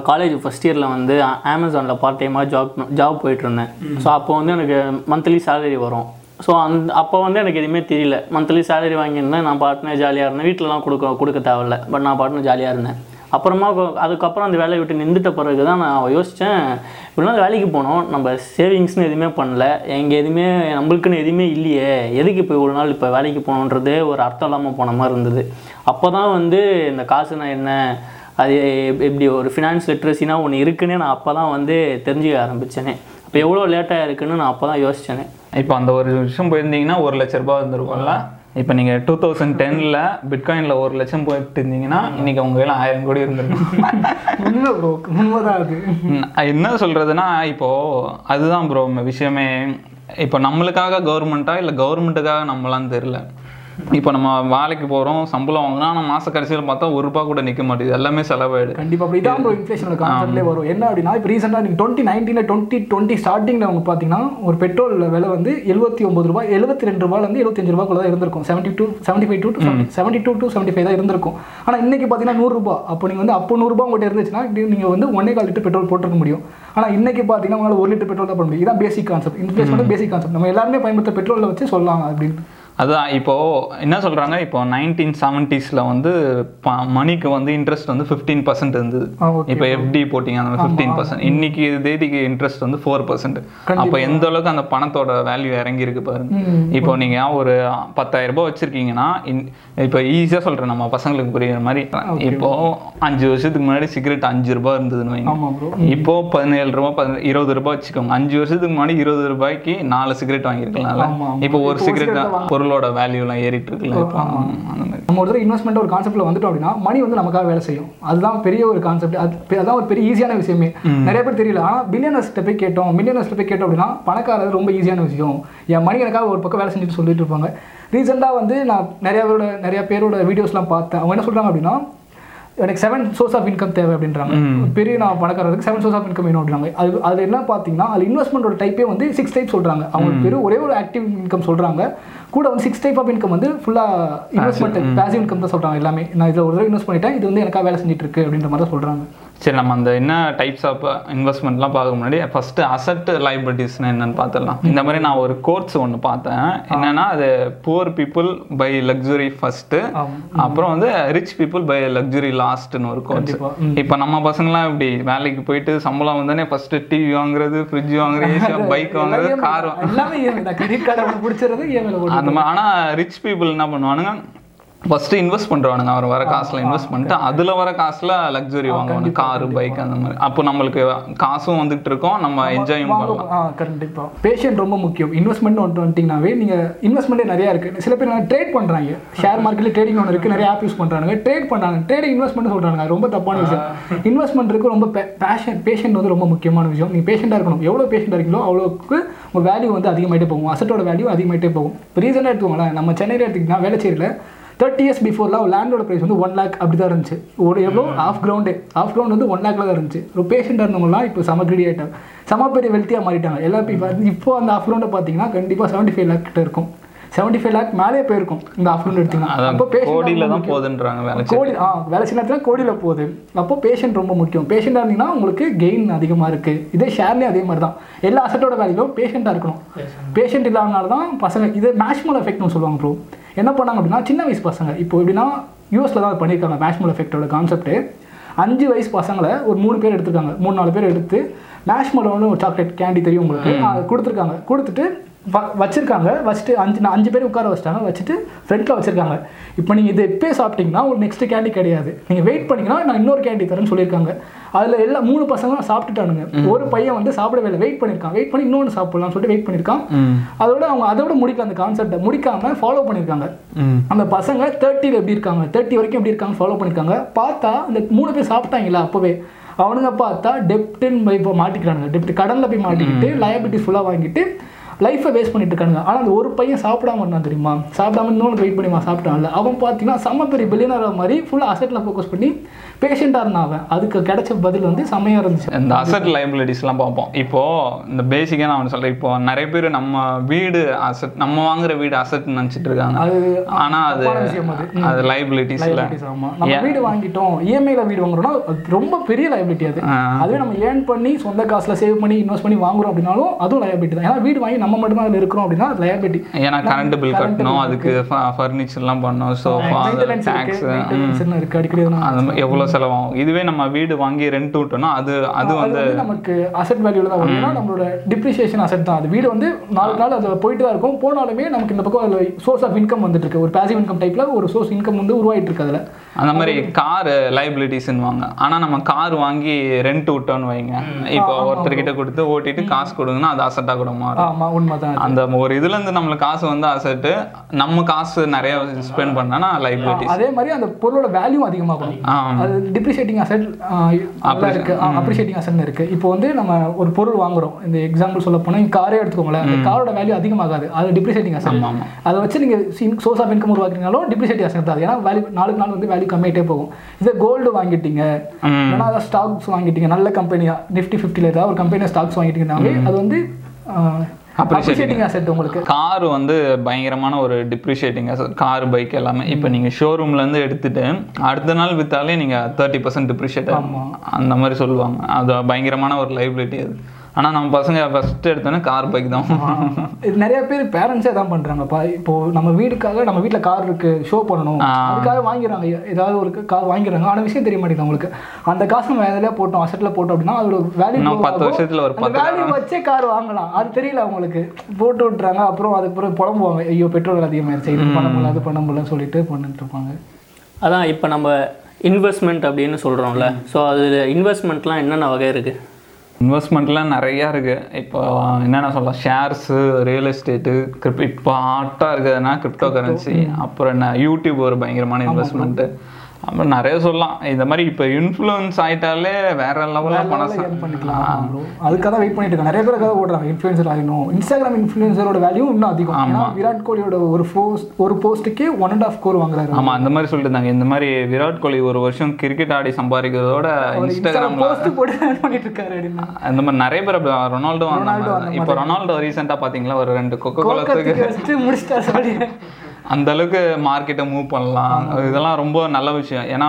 காலேஜ் ஃபஸ்ட் இயரில் வந்து அமேசானில் பார்ட் டைமாக ஜாப் ஜாப் போயிட்டு இருந்தேன் ஸோ அப்போ வந்து எனக்கு மந்த்லி சேலரி வரும். ஸோ அந்த அப்போ வந்து எனக்கு எதுவுமே தெரியல. மந்த்லி சேலரி வாங்கியிருந்தேன். நான் பாட்டுனே ஜாலியாக இருந்தேன். வீட்டிலலாம் கொடுக்க கொடுக்க தேவையில்ல. பட் நான் பாட்டுனே ஜாலியாக இருந்தேன். அப்புறமா அதுக்கப்புறம் அந்த வேலையை விட்டு நின்றுட்ட பிறகு தான் நான் யோசித்தேன் இப்படிலாம் வேலைக்கு போனோம். நம்ம சேவிங்ஸ்னு எதுவுமே பண்ணல. எங்கே எதுவுமே நம்மளுக்குன்னு எதுவுமே இல்லையே. எதுக்கு இப்போ இவ்வளோ நாள் இப்போ வேலைக்கு போகணுன்றதே ஒரு அர்த்தம் இல்லாமல் போன மாதிரி இருந்தது. அப்போ தான் வந்து இந்த காசுனா என்ன அது எப்படி ஒரு ஃபினான்ஸ் லிட்ரஸினா ஒன்று இருக்குன்னே நான் அப்போ தான் வந்து தெரிஞ்சுக்க ஆரம்பித்தேனே அப்போ எவ்வளோ லேட்டாக இருக்குன்னு நான் அப்போ தான் யோசித்தேனே இப்போ அந்த ஒரு விஷயம் போயிருந்தீங்கன்னா ஒரு லட்ச ரூபாய் இருந்திருக்கும்ல இப்போ நீங்க டூ தௌசண்ட் டென்ல பிட்காயின்ல ஒரு லட்சம் போயிட்டு இருந்தீங்கன்னா இன்னைக்கு உங்க கையில ஆயிரம் கோடி இருந்திருக்கும். உண்மை ப்ரோ உண்மைதான் அது. ம், என்ன சொல்றதுன்னா இப்போ அதுதான் ப்ரோ விஷயமே. இப்போ நம்மளுக்காக கவர்மெண்ட்டா இல்லை கவர்மெண்ட்டுக்காக நம்மளான்னு தெரியல. இப்போ நம்ம வேலைக்கு போறோம் சம்பளம் வாங்கினா ஆனால் மாச கடைசியில் பார்த்தா ஒரு ரூபா கூட நிக்க மாட்டேங்குது. எல்லாமே செலவாயிடு கண்டிப்பா அப்படி இதான் ப்ரோ இன்ஃப்ளேஷனோட கான்செப்ட்லேயே வரும். என்ன அப்படின்னா இப்போ ரீசெண்டாக நீங்கள் டுவெண்ட்டி நைன்டீனில் டுவெண்ட்டி டுவெண்ட்டி ஸ்டார்டிங்கில் அவங்க பார்த்தீங்கன்னா ஒரு பெட்ரோல் விலை வந்து எழுபத்தி ஒம்பது ரூபாய் எழுபத்தி ரெண்டு ரூபாயிலேருந்து எழுபத்தஞ்சு ரூபாய்க்குள்ள தான் இருந்திருக்கும். Seventy two seventy five to seventy two to seventy five தான் இருந்திருக்கும். ஆனால் இன்னைக்கு பார்த்தீங்கன்னா நூறுரூபா அப்போ நீங்கள் வந்து அப்போ நூறுரூபா உங்கள்கிட்ட இருந்துச்சுன்னா நீங்கள் வந்து ஒன்னே கால் லிட்டர் பெட்ரோல் போட்டிருக்க முடியும். ஆனால் இன்னைக்கு பார்த்தீங்கன்னா உங்களால் ஒரு லிட்டர் பெட்ரோல் தான் பண்ண முடியும். இதான் basic concept inflation basic concept நம்ம எல்லாருமே பயன்படுத்த பெட்ரோலில் வச்சு சொல்லலாம் அப்படின்னு. அதான் இப்போ என்ன சொல்றாங்க? இப்போ நைன்டீன் செவன்டிஸ்ல வந்து ப- மணிக்கு வந்து இன்ட்ரெஸ்ட் வந்து ஃபிஃப்டீன் பர்சன்ட் இருந்தது. இப்போ எஃப்டி போட்டிங்க அந்த ஃபிஃப்டீன் பர்சன்ட் இன்னைக்கு தேதிக்கு இன்ட்ரெஸ்ட் வந்து ஃபோர் பர்சன்ட் அப்போ எந்த அளவுக்கு அந்த பணத்தோட வேல்யூ இறங்கி இருக்கு பாருங்க. இப்போ நீங்க ஒரு பத்தாயிரம் ரூபாய் வச்சிருக்கீங்கன்னா இப்போ ஈஸியா சொல்றேன் நம்ம பசங்களுக்கு புரியுற மாதிரி. இப்போ அஞ்சு வருஷத்துக்கு முன்னாடி சிகரெட் அஞ்சு ரூபாய் இருந்ததுன்னு வைங்க. இப்போ பதினேழு ரூபாய் பதின- இருபது ரூபாய் வச்சுக்கோங்க. அஞ்சு வருஷத்துக்கு முன்னாடி இருபது ரூபாய்க்கு நாலு சிகரெட் ஆமா. இப்போ ஒரு சிகரெட் பொருளோட வேல்யூலாம் ஏறிட்டு இருக்குல்ல அந்த மாதிரி. நம்ம ஒரு இன்வெஸ்ட்மெண்ட் ஒரு கான்செப்ட்ல வந்துட்டோம் அப்படின்னா மணி வந்து நமக்காக வேலை செய்யும். அதுதான் பெரிய ஒரு கான்செப்ட் அது அதான் ஒரு பெரிய ஈஸியான விஷயமே. நிறைய பேர் தெரியல. ஆனால் பில்லியனர்ஸ்ட்ட போய் கேட்டோம். மில்லியனர்ஸ்ட்ட போய் கேட்டோம் அப்படின்னா பணக்காரர் ரொம்ப ஈஸியான விஷயம். என் மணி எனக்காக ஒரு பக்கம் வேலை செஞ்சுட்டு சொல்லிட்டு இருப்பாங்க. ரீசெண்டாக வந்து நான் நிறைய பேரோட நிறைய பேரோட வீடியோஸ்லாம் பார்த்தேன். அவங்க என்ன சொல்றாங்க அப்படின்னா எனக்கு செவன் சோர்ஸ் ஆஃப் இன்கம் தேவை அப்படின்றாங்க. பெரிய நான் பணக்காரருக்கு செவன் சோர்ஸ் ஆஃப் இன்கம் வேணும் அப்படின்றாங்க. அது அது என்ன பார்த்தீங்கன்னா அது இன்வெஸ்ட்மெண்ட்டோட டைப்பே வந்து சிக்ஸ் டைப் சொல்றாங்க. அவங்க பெரிய ஒரே ஒரு ஆக்டிவ் இன்கம் சொல்றாங்க. கூட வந்து சிக்ஸ் டைப் ஆஃப் இன்கம் வந்து ஃபுல்லாக இன்வெஸ்ட்மெண்ட் பேசிவ் இன்கம் தான் சொல்றாங்க எல்லாமே. நான் இதில் ஒரு தடவை இன்வெஸ்ட் பண்ணிட்டேன் இது வந்து எனக்காக வேலை செஞ்சுட்டு இருக்கு அப்படின்ற மாதிரி தான் சொல்றாங்க. சரி நம்ம அந்த என்ன டைப்ஸ் ஆஃப் இன்வெஸ்ட்மெண்ட்லாம் பார்க்க முன்னாடி ஃபர்ஸ்ட் அசட் லைபிலிட்டிஸ்னு என்னன்னு பார்த்துடலாம். இந்த மாதிரி நான் ஒரு கோர்ஸ் ஒன்று பார்த்தேன். என்னன்னா அது poor people buy luxury first ஆமா. அப்புறம் வந்து ரிச் பீப்புள் பை லக்ஸுரி லாஸ்ட்னு ஒரு கோர்ஸ். இப்போ நம்ம பசங்களாம் இப்படி வேலைக்கு போயிட்டு சம்பளம் வந்தோடனே ஃபர்ஸ்ட் டிவி வாங்குறது ஃப்ரிட்ஜ் வாங்குறது பைக் வாங்குறது கார் அந்த மாதிரி ஆனால் ரிச் பீப்புள் என்ன பண்ணுவானுங்க ஃபர்ஸ்ட் இன்வெஸ்ட் பண்றவானுங்க அவர் வர காசுல இன்வெஸ்ட் பண்ணிட்டு அதுல வர காசுல லக்ஸுரி வாங்குவாங்க. காரு பைக் அந்த மாதிரி. அப்போ நம்மளுக்கு காசும் வந்துகிட்டு இருக்கோம் நம்ம என்ஜாயும் பண்ணலாம். ஆ கண்டிப்பா. பேஷண்ட் ரொம்ப முக்கியம். இன்வெஸ்ட்மெண்ட் ஒன்று வந்துட்டீங்கன்னாவே நீங்க இன்வெஸ்ட்மெண்ட்டே நிறைய இருக்கு. சில பேர் ட்ரேட் பண்றாங்க. ஷேர் மார்க்கெட்ல ட்ரேடிங் ஒன்று இருக்கு நிறைய ஆப் யூஸ் பண்றாங்க ட்ரேட் பண்றாங்க ட்ரேடிங் இன்வெஸ்ட்மெண்ட் சொல்றாங்க அது ரொம்ப தப்பான விஷயம். இன்வெஸ்ட்மெண்ட் இருக்கு ரொம்ப பேஷன் பேஷண்ட் வந்து ரொம்ப முக்கியமான விஷயம். நீங்க பேஷண்டா இருக்கணும். எவ்வளவு பேஷண்டா இருக்கீங்களோ அவ்வளோக்கு உங்க வேல்யூ வந்து அதிகமாயிட்டே போகும். அசட்டோட வேல்யூ அதிகமாயிட்டே போகும். இப்போ எடுத்துக்கோங்களேன். நம்ம சென்னையில் எடுத்துக்கிட்டா வேலைச்சேரியில் தேர்ட்டி இயர்ஸ் பிஃபோர்லாம் லேண்டோட ப்ரைஸ் வந்து ஒன் லேக் அப்படி தான் இருந்துச்சு. ஒரு எவ்வளோ? ஆஃப் கிரவுண்டு ஆஃப் கிரவுண்ட் வந்து ஒன் லேக்ல தான் இருந்துச்சு. ஒரு பேஷண்டாக இருந்தவங்கலாம் இப்போ செம கிரீடி ஆகிட்டாங்க செம பெரிய வெல்த்தியாக மாறிட்டாங்க. எல்லா இப்போ இப்போ அந்த ஆஃப் கிரவுண்டை பார்த்தீங்கன்னா கண்டிப்பாக செவன்ட்டி ஃபைவ் லேக் கிட்ட இருக்கும். செவன்ட்டி ஃபைவ் லேக் மேலே போயிருக்கும் இந்த ஆஃப் கிரவுண்ட் எடுத்தீங்கன்னா அப்போ patient கோடியில தான். போகுதுன்றாங்க வேலை கோடி ஆ வேலை செய்ய நேரத்தில் கோடியில் போகுது. அப்போ பேஷண்ட் ரொம்ப முக்கியம். பேஷண்ட்டாக இருந்தீங்கன்னா உங்களுக்கு கெயின் அதிகமாக இருக்குது இதே ஷேர்லேயும் அதே மாதிரி தான் எல்லா அசட்டோட வேலையிலும் பேஷண்ட்டாக இருக்கணும். பேஷண்ட் இல்லாதனால தான் பசங்க இது மேஷ்மல் எஃபெக்ட்னு சொல்லுவாங்க ப்ரோ என்ன பண்ணாங்க அப்படின்னா சின்ன வயசு பசங்க. இப்போ எப்படின்னா யூஎஸில் தான் பண்ணியிருக்காங்க மேஷ்மல் எஃபெக்டோட கான்செப்ட்டு அஞ்சு வயசு பசங்களை ஒரு மூணு பேர் எடுத்திருக்காங்க. மூணு நாலு பேர் எடுத்து மேஷ் மலோன்னு ஒரு சாக்லேட் கேண்டி தெரியும் உங்களுக்கு. அது கொடுத்துருக்காங்க. கொடுத்துட்டு வச்சிருக்காங்க. வச்சுட்டு அஞ்சு நான் அஞ்சு பேர் உட்கார வச்சிட்டாங்க. வச்சுட்டு ஃப்ரண்ட்டில் வச்சிருக்காங்க. இப்போ நீங்கள் இது எப்பயே சாப்பிட்டீங்கன்னா உங்களுக்கு நெக்ஸ்ட் கேண்டி கிடையாது. நீங்கள் வெயிட் பண்ணீங்கன்னா நான் இன்னொரு கேண்டி தரேன்னு சொல்லியிருக்காங்க. அதில் எல்லா மூணு பசங்களும் சாப்பிட்டுட்டானுங்க. ஒரு பையன் வந்து சாப்பிடவே இல்லை. வெயிட் பண்ணியிருக்கான் வெயிட் பண்ணி இன்னொன்று சாப்பிடலாம்னு சொல்லிட்டு வெயிட் பண்ணியிருக்கான் அதோட அவங்க அதோட முடிக்கல அந்த கான்செப்டை முடிக்காம ஃபாலோ பண்ணியிருக்காங்க அந்த பசங்க தேர்ட்டியில் எப்படி இருக்காங்க? தேர்ட்டி வரைக்கும் எப்படி இருக்காங்க ஃபாலோ பண்ணியிருக்காங்க பார்த்தா அந்த மூணு பேர் சாப்பிட்டாங்களா அப்போவே? அவனுங்க பார்த்தா டெப்ட்டுன்னு போய் இப்போ மாட்டிக்கிறானுங்க. டெப்ட் கடனில் போய் மாட்டிக்கிட்டு லயபிலிட்டி ஃபுல்லாக வாங்கிட்டு லைஃப்பை வேஸ்ட் பண்ணிட்டு இருக்கானுங்க. ஆனால் அந்த ஒரு பையன் சாப்பிடாம இருந்தான் தெரியுமா? சாப்பிடாம இன்னொன்று வெயிட் பண்ணி சாப்பிட்டான்ல. அவன் பார்த்தீங்கன்னா செம்ம பெரிய பில்லியனர் மாதிரி ஃபுல்லாக அசெட்டில் ஃபோக்கஸ் பண்ணி பேஷண்ட்டாக இருந்தான் அவன். அதுக்கு கிடைச்ச பதில் வந்து செம்மையாக இருந்துச்சு. இந்த அசட் லைபிலிட்டிஸ்லாம் பார்ப்போம். இப்போ இந்த பேசிக்காக நான் ஒன்று சொல்கிறேன் இப்போ நிறைய பேர் நம்ம வீடு அசட் நம்ம வாங்குற வீடு அசட்னு நினச்சிட்டு இருக்காங்க. அது ஆனால் அது அது. ம். அது லைபிலிட்டிஸில் liabilities ஆமா. நம்ம வீடு வாங்கிட்டோம் இஎம்ஐல வீடு வாங்குறோம்னா ரொம்ப பெரிய லைபிலிட்டி அது. அதுவே நம்ம ஏர்ன் பண்ணி சொந்த காசுல சேவ் பண்ணி இன்வெஸ்ட் பண்ணி வாங்குறோம் அப்படின்னாலும் அதுவும் லைபிலிட்டி தான். ஏன்னா வீடு வாங்கி நம்ம மட்டும் தான் அதில் இருக்கிறோம் அப்படின்னா அது லைபிலிட்டி ஏன்னா கரண்ட் பில் கட்டணும் அதுக்கு ஃபர்னிச்சர்லாம் பண்ணணும் இருக்கு டேக்ஸ் இருக்கு அடிக்கடி மாதிரி எவ்வளோ செலவாகும்? இதுவே நம்ம வீடு வாங்கி ரெண்ட் விட்டோம்னா அது அது அது வந்து நமக்கு அசெட் வேல்யூல தான் வரும். நம்மளோட டிப்ரிசியேஷன் அசெட் தான். அது வீடு வந்து நாலு நாள் அது போயிட்டு தான் இருக்கும். போனாலுமே நமக்கு இந்த பக்கம் அதில் சோர்ஸ் ஆஃப் இன்கம் வந்துட்டு இருக்கு. ஒரு பாசிவ் இன்கம் டைப்ல ஒரு சோர்ஸ் இன்கம் வந்து உருவாயிட்டு இருக்கு அதில். அந்த மாதிரி கார் லைபிலிட்டிஸ்ன்னுவாங்க ஆனா நம்ம கார் வாங்கி ரெண்ட் விட்டோம்னு வைங்க. இப்போ ஒருத்தர்கிட்ட கொடுத்து ஓட்டிட்டு காசு கொடுங்கன்னா அது அசட்டா கூட மாறும். உண்மைதான். அந்த ஒரு இதுல இருந்து நம்மளுக்கு காசு வந்து அசட்டு நம்ம காசு நிறைய ஸ்பெண்ட் பண்ணனா லைபிலிட்டிஸ் அதே மாதிரி அந்த பொருளோட வேல்யூ அதிகமாகும் அது டிப்ரிஷியேட்டிங் அசெட் இருக்கு. அப்ரிஷியேட்டிங் அசெட்னு இருக்கு. இப்போ வந்து நம்ம ஒரு பொருள் வாங்குறோம். இந்த எக்ஸாம்பிள் சொல்ல போனா காரே எடுத்துக்கோங்களேன். அந்த காரோட வேல்யூ அதிகமாகாது. அது டிப்ரிஷியேட்டிங் அசெட். அதை வச்சு நீங்க சோர்ஸ் ஆஃப் இன்கம் உருவாக்குறீங்கனாலும் டிப்ரிஷியேட்டிங் அசெட் தான். ஏன்னா வேல்யூ நாளுக்கு நாள் வந்து வேல்யூ கம்மியாயிட்டே போகும். இதே கோல்டு வாங்கிட்டீங்க. அதாவது ஸ்டாக்ஸ் வாங்கிட்டீங்க. நல்ல கம்பெனியா நிஃப்டி ஃபிஃப்டியில் ஏதாவது ஒரு கம்பெனி ஸ்டாக்ஸ் வாங்கிட்டீங்கன்னாவே அது வந்து அப்ரிஷியேட்டிங் அசெட் உங்களுக்கு. கார் வந்து பயங்கரமான ஒரு டிப்ரிஷியேட்டிங் கார் பைக் எல்லாமே. இப்போ நீங்கள் ஷோரூம்லேருந்து எடுத்துட்டு அடுத்த நாள் வித்தாலே நீங்கள் தேர்ட்டி பர்சன்ட் டிப்ரிஷியேட் அந்த மாதிரி சொல்லுவாங்க. அது பயங்கரமான ஒரு லைபிலிட்டி அது. ஆனால் நம்ம பசங்க ஃபர்ஸ்ட் எடுத்தோன்னே கார் பைக் தான். இது நிறைய பேர் பேரண்ட்ஸே தான் பண்றாங்கப்பா இப்போ நம்ம வீடுக்காக நம்ம வீட்ல கார் இருக்கு ஷோ பண்ணணும். அதுக்காக வாங்கிடுறாங்க. ஏதாவது ஒரு கார் வாங்கிடுறாங்க. ஆனா விஷயம் தெரிய மாட்டேங்குது அவங்களுக்கு. அந்த காசு நம்ம எதுலயா போட்டோம்? அசெட்ல போட்டோம் அப்படின்னா அதோட வேல்யூ பத்து வருஷத்துல ஒரு வேல்யூ வச்சே கார் வாங்கலாம். அது தெரியல அவங்களுக்கு. போட்டு விட்டுறாங்க. அப்புறம் அதுக்கப்புறம் புலம்புவாங்க. ஐயோ பெட்ரோல் அதிகமாயிருச்சு. இது பண்ண முடியல அது பண்ண முடியலன்னு சொல்லிட்டு பண்ணிட்டு இருப்பாங்க. அதான் இப்போ நம்ம இன்வெஸ்ட்மெண்ட் அப்படின்னு சொல்கிறோம்ல ஸோ அது இன்வெஸ்ட்மெண்ட்லாம் என்னென்ன வகை இருக்குது இன்வெஸ்ட்மெண்ட்லாம் நிறையா இருக்குது இப்போ என்னென்ன சொல்லலாம்? ஷேர்ஸு ரியல் எஸ்டேட்டு கிரிப் இப்போ ஹாட்டாக இருக்குதுன்னா கிரிப்டோ கரன்சி அப்புறம் என்ன? யூடியூப் ஒரு பயங்கரமான இன்வெஸ்ட்மெண்ட்டு அப்புறம் நிறைய சொல்லலாம். இந்த மாதிரி இப்போ இன்ஃப்ளூயன்ஸ் ஆயிட்டாலே வேற லெவலில் பணம் earn பண்ணிக்கலாம். அதுக்காக தான் வெயிட் பண்ணிட்டு இருக்காங்க நிறைய பேர் அதுக்காக ஓடுறாங்க. இன்ஃப்ளூயன்சர் ஆகணும் இன்ஸ்டாகிராம் இன்ஃப்ளூயன்சரோட வேல்யூ இன்னும் அதிகம். ஏன்னா விராட் கோலியோட ஒரு போஸ்ட் ஒரு போஸ்ட்டுக்கே ஒன் அண்ட் ஆஃப் கோர் வாங்குறாரு. ஆமாம் அந்த மாதிரி சொல்லிட்டு இருந்தாங்க. இந்த மாதிரி விராட் கோலி ஒரு வருஷம் கிரிக்கெட் ஆடி சம்பாதிக்கிறதோட இன்ஸ்டாகிராமில் போஸ்ட் போட்டு பண்ணிட்டு இருக்காரு அந்த மாதிரி நிறைய பேர் ரொனால்டோ இப்போ ரொனால்டோ ரீசெண்டாக பார்த்தீங்களா ஒரு ரெண்டு கொக்கோ கோலத்துக்கு முடிச்சிட்டாரு அந்த அளவுக்கு மார்க்கெட்டை மூவ் பண்ணலாம். இதெல்லாம் ரொம்ப நல்ல விஷயம். ஏன்னா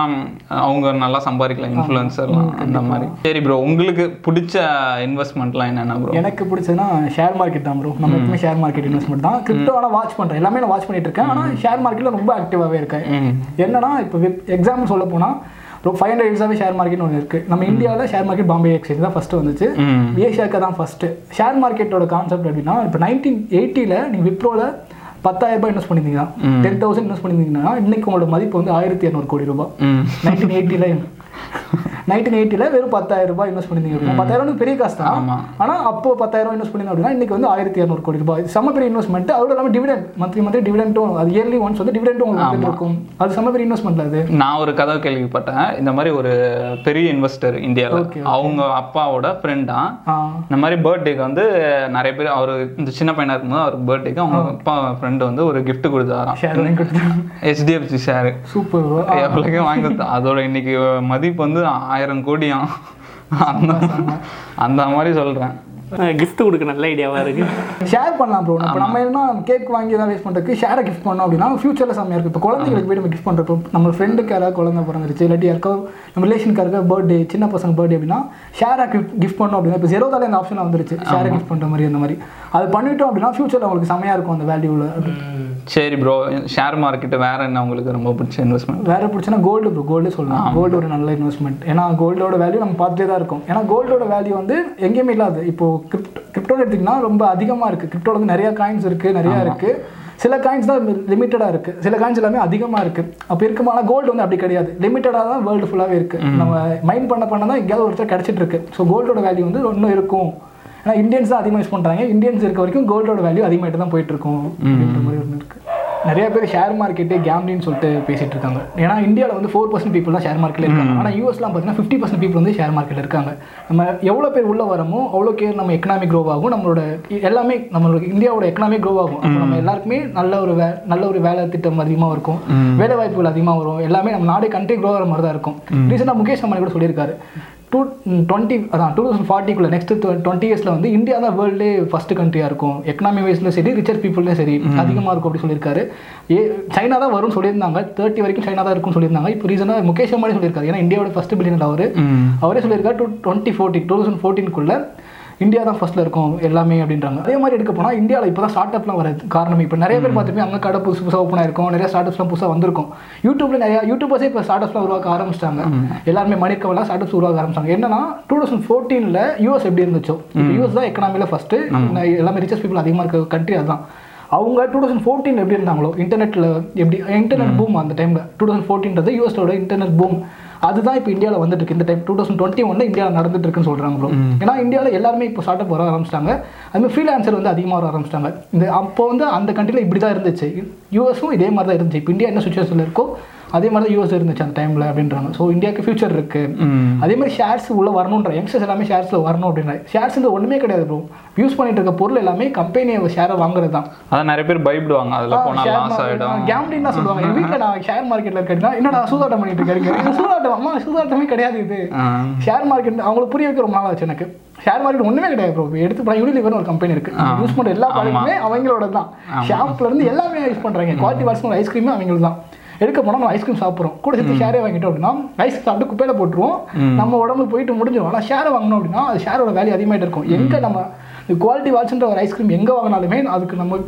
அவங்க நல்லா சம்பாதிக்கலாம் இன்ஃப்ளூயன்சர்லாம் அந்த மாதிரி. சரி ப்ரோ உங்களுக்கு பிடிச்ச இன்வெஸ்ட்மெண்ட்லாம் என்னென்ன ப்ரோ எனக்கு பிடிச்சதுன்னா ஷேர் மார்க்கெட் தான் ப்ரோ நம்ம எப்பவுமே ஷேர் மார்க்கெட் இன்வெஸ்ட்மெண்ட் தான். கிரிப்டோ ஆனால் வாட்ச் பண்ணுறேன் எல்லாமே நான் வாட்ச் பண்ணிட்டு இருக்கேன். ஆனால் ஷேர் மார்க்கெட்டில் ரொம்ப ஆக்டிவாகவே இருக்கேன். என்னன்னா இப்போ எக்ஸாம்பிள் சொல்ல போனால் ரொம்ப ஃபைவ் ஹண்ட்ரட் இயர்ஸாகவே ஷேர் மார்க்கெட் ஒன்று இருக்குது நம்ம இந்தியாவில் ஷேர் மார்க்கெட் பாம்பே எக்ஸ்சேஞ்ச் தான் ஃபஸ்ட்டு வந்துச்சு. ஏஷியாவுக்கு தான் ஃபஸ்ட்டு ஷேர் மார்க்கெட்டோட கான்செப்ட் எப்படின்னா இப்போ நைன்டீன் எயிட்டியில் நீங்கள் விப்ரோவில் பத்தாயிரம் ரூபாய் இன்வெஸ்ட் பண்ணியிருந்தீங்கன்னா டென் தௌசண்ட் இன்வெஸ்ட் பண்ணியிருந்தீங்கன்னா இன்னைக்கு உங்களோட மதிப்பு வந்து ஆயிரத்தி இரநூறு கோடி ரூபாய். நைன்டீன் எயிட்டியில் நைன்டீன் எயிட்டியில் வெறும் பத்தாயிரம் ரூபாய் இன்வெஸ்ட் பண்ணியிருந்தீங்க பத்தாயிரம் பெரிய காசு தான். ஆனால் அப்போ பத்தாயிரம் இன்வெஸ்ட் பண்ணியிருந்தோம் அப்படின்னா இன்னைக்கு வந்து ஆயிரத்தி இரநூறு கோடி ரூபாய். செம்ம பெரிய இன்வெஸ்ட்மெண்ட் அதோட இல்லாமல் டிவிடெண்ட் மந்த்லி மந்த்லி டிவிடெண்ட்டும் அது இயர்லி ஒன்ஸ் வந்து டிவிடெண்ட்டும் உங்களுக்கு இருக்கும் அது செம்ம பெரிய இன்வெஸ்ட்மெண்ட் அது. நான் ஒரு கதை கேள்விப்பட்டேன். இந்த மாதிரி ஒரு பெரிய இன்வெஸ்டர் இந்தியாவில் அவங்க அப்பாவோட ஃப்ரெண்டா இந்த மாதிரி பர்த்டேக்கு வந்து நிறைய பேர் அவர் இந்த சின்ன பையனா இருக்கும்போது அவர் பர்த்டேக்கு அவங்க அப்பா ஃப்ரெண்டு வந்து ஒரு gift கொடுத்தாராம். ஹெச்டிஎஃப்சி ஷேரு சூப்பர் எவ்வளோக்கே வாங்கி அதோட இன்னைக்கு மதிப்பு வந்து ஆயிரம் கோடியாம். அந்த அந்த மாதிரி சொல்றேன். Gift கொடுக்க நல்ல ஐடியாவாக இருக்குது ஷேர் பண்ணலாம் ப்ரோ இப்போ நம்ம என்ன கேக் வாங்கி தான் வேஸ்ட் பண்ணுறதுக்கு ஷேரை கிஃப்ட் பண்ணோம் அப்படின்னா ஃபியூச்சரில் செம்மையாக இருக்கும். இப்போ குழந்தைங்களுக்கு போய் நம்ம கிஃப்ட் பண்ணுறப்போ நம்ம ஃப்ரெண்டுக்கு யாராவது குழந்தை பிறந்துருச்சு இல்லாட்டி யாருக்கோ நம்ம ரிலேஷனுக்கு யாருக்கோ பர்த்டே சின்ன பசங்க பர்த்டே அப்படின்னா ஷேரை கிஃப்ட் கிஃப்ட் பண்ணோம் அப்படின்னா இப்போ ஜெரோதால இந்த ஆப்ஷன் வந்துருச்சு. ஷேரை கிஃப்ட் பண்ணுற மாதிரி அந்த மாதிரி. அது பண்ணிட்டோம் அப்படின்னா ஃபியூச்சரில் உங்களுக்கு செமையாக இருக்கும் அந்த வேல்யூவில் சரி ப்ரோ ஷேர் மார்க்கெட்டு வேற என்ன உங்களுக்கு ரொம்ப பிடிச்ச இன்வெஸ்ட்மெண்ட் வேற பிடிச்சனா கோல்டு ப்ரோ கோல்டு சொல்லலாம். கோல்டு ஒரு நல்ல இன்வெஸ்ட்மெண்ட் ஏன்னா கோல்டோட வேல்யூ நம்ம பார்த்துட்டே தான் இருக்கும். ஏன்னா கோல்டோட வேல்யூ வந்து எங்கேயுமே இல்லாது. இப்போ கிரிப்டோ கிரிப்டோ எடுத்திங்கன்னா ரொம்ப அதிகமாக இருக்குது கிரிப்டோல வந்து நிறைய காயின்ஸ் இருக்குது நிறையா இருக்குது சில காயின்ஸ் தான் லிமிட்டடாக இருக்குது சில காயின்ஸ் எல்லாமே அதிகமாக இருக்குது அப்போ இருக்குமானா கோல்டு வந்து அப்படி கிடையாது. லிமிட்டடாக தான் வேர்ல்டு ஃபுல்லாகவே இருக்குது நம்ம மைண்ட் பண்ண பண்ண தான் எங்கேயாவது ஒருத்தர் கிடச்சிட்டு இருக்கு. ஸோ கோல்டோட வேல்யூ வந்து இன்னும் இருக்கும். ஏன்னா இந்தியன்ஸ் தான் அதிகமாக யூஸ் பண்ணுறாங்க இந்தியன்ஸ் இருக்க வரைக்கும் கோல்டோட வேல்யூ அதிகமாகிட்டு தான் போயிட்டு இருக்கும். அப்படின்ற மாதிரி ஒன்று இருக்குது நிறைய பேர் ஷேர் மார்க்கெட்டு கேம்லின்னு சொல்லிட்டு பேசிட்டு இருக்காங்க. ஏன்னா இந்தியாவில் வந்து ஃபோர் பர்சன்ட் பீப்புள் தான் ஷேர் மார்க்கெட்டில் இருக்காங்க. ஆனால் யூஎஸ்லாம் பார்த்தீங்கன்னா ஃபிஃப்டி பர்சன்ட் பீப்புள் வந்து ஷேர் மார்க்கெட்டில் இருக்காங்க. நம்ம எவ்வளோ பேர் உள்ள வரமோ அவ்வளோ கேர் நம்ம எக்கனாமிக் க்ரோ ஆகும். நம்மளோட எல்லாமே நம்மளோட இந்தியாவோட எக்கனாமிக் க்ரோ ஆகும். அப்போ நம்ம எல்லாருக்குமே நல்ல ஒரு வே நல்ல ஒரு வேலை திட்டம் அதிகமாக இருக்கும். வேலை வாய்ப்புகள் அதிகமாக வரும். எல்லாமே நம்ம நாடே கண்ட்ரி க்ரோ ஆகிற மாதிரி தான் இருக்கும் ரீசெண்டாக முகேஷ் அம்பானி கூட சொல்லியிருக்காரு. டூ டுவெண்ட்டி அதான் டூ தௌசண்ட் ஃபார்ட்டிக்குள்ள நெக்ஸ்ட் டுவெண்ட்டி இயர்ஸில் வந்து இந்தியா தான் வேர்ல்டே ஃபஸ்ட்டு கண்ட்ரியாக இருக்கும். எக்கனாமி வைஸ்லையும் சரி ரிச்சர் பீப்புள்லேயும் சரி அதிகமாக இருக்கும் அப்படி சொல்லியிருக்காரு. ஏ சைனா தான் வரும்னு சொல்லியிருந்தாங்க. தேர்ட்டி வரைக்கும் சைனா தான் இருக்கும்னு சொல்லியிருந்தாங்க. இப்போ ரீசனாக முகேஷ் அம்பானி சொல்லியிருக்காரு. ஏன்னா இந்தியாவோட ஃபஸ்ட் பில்லியன் அவர். அவரே சொல்லியிருக்காரு two twenty forty two thousand ஃபோர்டீனுக்குள்ள India தான் ஃபர்ஸ்ட்ல இருக்கும் எல்லாமே அப்படின்றாங்க. அதே மாதிரி எடுக்க போனால் இந்தியாவில் இப்போ தான் ஸ்டார்ட் அப்லாம் வரது காரணம். இப்போ நிறைய பேர் பார்த்துப்போம் அங்கே கடை புதுசு புதுசாக ஓப்பன் ஆயிருக்கும். நிறைய ஸ்டார்ட் அப்ஸ்லாம் புதுசாக வந்திருக்கும். யூடியூப்ல நிறைய யூடியூபர்ஸே இப்போ ஸ்டார்ட் அப்ஸ்லாம் உருவாக்க ஆரம்பிச்சிட்டாங்க. எல்லாருமே மணிக்கவெல்லாம் ஸ்டார்ட் அப்ஸ் உருவாக்க ஆரம்பிச்சாங்க. என்னன்னா டூ தௌசண்ட் ஃபோர்டீனில் யூஎஸ் எப்படி இருந்துச்சோ யூஎஸ் தான் எக்கனாமியில் ஃபர்ஸ்ட் எல்லாமே ரிச்சஸ் பீப்புள் அதிகமாக இருக்க கண்ட்ரி அதுதான். அவங்க டூ தௌசண்ட் ஃபோர்டீன் எப்படி இருந்தாங்களோ இன்டர்நெட்டில் எப்படி இன்டர்நெட் பூம் அந்த டைமில் டூ தௌசண்ட் ஃபோர்டீன்றது யூஎஸோட இன்டர்நெட் பூம் அதுதான் இப்போ இந்தியாவில் வந்துட்டு இருக்கு இந்த டைம் டூ தௌசண்ட் டுவெண்ட்டி ஒன்ல இந்தியாவில் நடந்துட்டு இருக்குன்னு சொல்கிறாங்க ப்ரோ ஏன்னா இந்தியாவில் எல்லாருமே இப்போ ஸ்டார்ட் அப் வர ஆரம்பிச்சிட்டாங்க. அதுமாதிரி ஃப்ரீலான்சர் வந்து அதிகமாக வர ஆரம்பிச்சிட்டாங்க. இந்த அப்போ வந்து அந்த கண்ட்ரியில் இப்படி தான் இருந்துச்சு. யூஎஸும் இதே மாதிரி தான் இருந்துச்சு. இப்போ இந்தியா என்ன சுச்சுவேஷனில் இருக்கோ அதே மாதிரி தான் யூஎஸ் இருந்துச்சு அந்த டைமில் அப்படின்றாங்க. ஸோ இந்தியாவுக்கு ஃபியூச்சர் இருக்கு. அதே மாதிரி ஷேர்ஸ் உள்ள வரணுன்ற யங்ஸ்டர்ஸ் எல்லாமே ஷேர்ஸில் வரணும் அப்படின்ற ஷேர்ஸ் ஒன்றுமே கிடையாது ப்ரோ யூஸ் பண்ணிட்டு இருக்க பொருள் எல்லாமே கம்பெனியை ஷேரை வாங்குறது தான். அதான் நிறைய பேர் பயப்படுவாங்க. அதில் போனால் லாஸ் ஆகிடும் கேம்லிங் தான் சொல்லுவாங்க. எங்க வீட்டில் நான் ஷேர் மார்க்கெட்ல இருக்கேன்னா என்னடா சூதாட்டம் பண்ணிட்டு இருக்காரு இது சூதாட்டம் அம்மா சூதாட்டமே கிடையாது இது. ஷேர் மார்க்கெட் அவங்களுக்கு புரிய வைக்க ரொம்ப நாள் ஆச்சு எனக்கு. ஷேர் மார்க்கெட் ஒண்ணுமே கிடையாது ப்ரோ எடுத்து போனால் யூனிலிவர்னு ஒரு கம்பெனி இருக்கு. யூஸ் பண்ற எல்லா ப்ராடக்ட்டுமே அவங்களோட தான் ஷாப்ல இருந்து எல்லாமே யூஸ் பண்றாங்க. குவாலிட்டி வாட்ஸ் ஐஸ்கிரீமே அவங்களுக்கு தான் எடுக்க போனால் நம்ம ஐஸ்கிரீம் சாப்பிட்றோம். கூட சேர்த்து ஷேரே வாங்கிட்டோம் அப்படின்னா ஐஸ்கிரீம் சாப்பிட்டு குப்பையில போட்டுருவோம். நம்ம உடம்பு போயிட்டு முடிஞ்சிடும் ஆனால் ஷேரை வாங்கணும் அப்படின்னா அது ஷேரோட வேல்யூ அதிகமாகிட்டு இருக்கும். எங்க நம்ம குவாலிட்டி வாட்ச்ன்ற ஒரு ஐஸ்கிரீம் எங்க வாங்கினாலுமே அதுக்கு நம்ம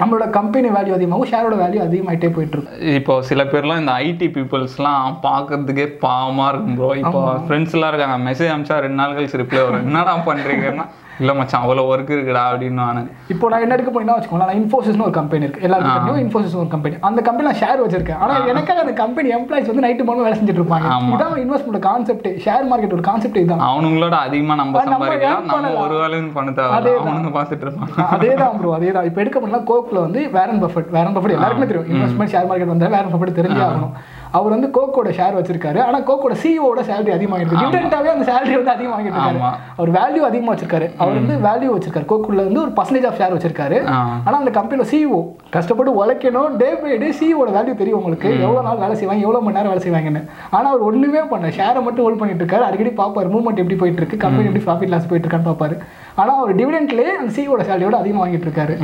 நம்மளோட கம்பெனி வேல்யூ அதிகமாகும் ஷேரோட வேல்யூ அதிகமாயிட்டே போயிட்டு இருக்கும் இப்போ சில பேர்லாம் இந்த ஐடி பீப்புள்ஸ்லாம் பார்க்கறதுக்கே பாவமாக இருக்கும் ப்ரோ இப்போ ஃப்ரெண்ட்ஸ்லாம் இருக்காங்க. மெசேஜ் அனுப்பிச்சா ரெண்டு நாள் கழிச்சு ரிப்ளை வரும். என்னடா பண்ணுறீங்கன்னா இல்லை மச்சான் அவ்வளோ ஒர்க் இருக்குடா அப்படின்னு நான். இப்போ நான் என்ன எடுக்க போனீங்கன்னா வச்சுக்கோங்களேன் நான் இன்ஃபோசிஸ்னு ஒரு கம்பெனி இருக்கு. எல்லாருக்கும் இன்ஃபோசிஸ் ஒரு கம்பெனி அந்த கம்பெனி நான் ஷேர் வச்சிருக்கேன். ஆனா எனக்காக அந்த கம்பெனி எம்ப்ளாயிஸ் வந்து நைட்டு மூணு வேலை செஞ்சுட்டு இருப்பாங்க. இதான் இன்வெஸ்ட்மெண்ட் கான்செப்ட் ஷேர் மார்க்கெட் ஒரு கான்செப்ட் இதுதான். அவனுங்களோட அதிகமாக நம்ம சம்பாதிக்கலாம் நம்ம. ஒரு வேலையும் பண்ண தேவை அதேதான். அவனுங்க பார்த்துட்டு இருப்பாங்க அதே தான் ப்ரோ அதே தான் இப்போ எடுக்க போனா கோக்ல வந்து வேரன் பஃபட் வேரன் பஃபட் எல்லாருக்குமே தெரியும். இன்வெஸ்ட்மெண்ட் ஷேர் மார்க்கெட் வந்தா வேரன் பஃபட் தெரிஞ்சே ஆகணும். அவர் வந்து கோக்கோட ஷேர் வச்சிருக்காரு. ஆனா கோக்கோட சிஓட சேலரி அதிகமாகிட்டு டிஃபரெண்டாவே அந்த சேலரி வந்து அதிகமாகிட்டு இருக்காரு. அவர் வேல்யூ அதிகமா வச்சிருக்காரு. அவர் வந்து வேல்யூ வச்சிருக்காரு. கோக்குள்ள வந்து ஒரு பர்சன்டேஜ் ஆஃப் ஷேர் வச்சிருக்காரு. ஆ. ஆனா அந்த கம்பெனில சிஓ கஷ்டப்பட்டு உழைக்கணும். டே பை டே சிஓட வேல்யூ தெரியும் உங்களுக்கு. எவ்வளவு நாள் வேலை செய்வாங்க எவ்வளவு மணி நேரம் வேலை செய்வாங்கன்னு. ஆனா அவர் ஒண்ணுமே பண்ண ஷேரை மட்டும் ஹோல்ட் பண்ணிட்டு இருக்காரு. அடிக்கடி பாப்பாரு மூவ்மெண்ட் எப்படி போயிட்டு இருக்கு கம்பெனி எப்படி ப்ராஃபிட் லாஸ் போயிட்டு இருக்கான்னு பாப்பாரு. ஆனா அவர் டிவிடெண்ட்லேயே அந்த சிஓட சேலரியோட அதிகமாக வாங்கிட்டு இருக்காரு.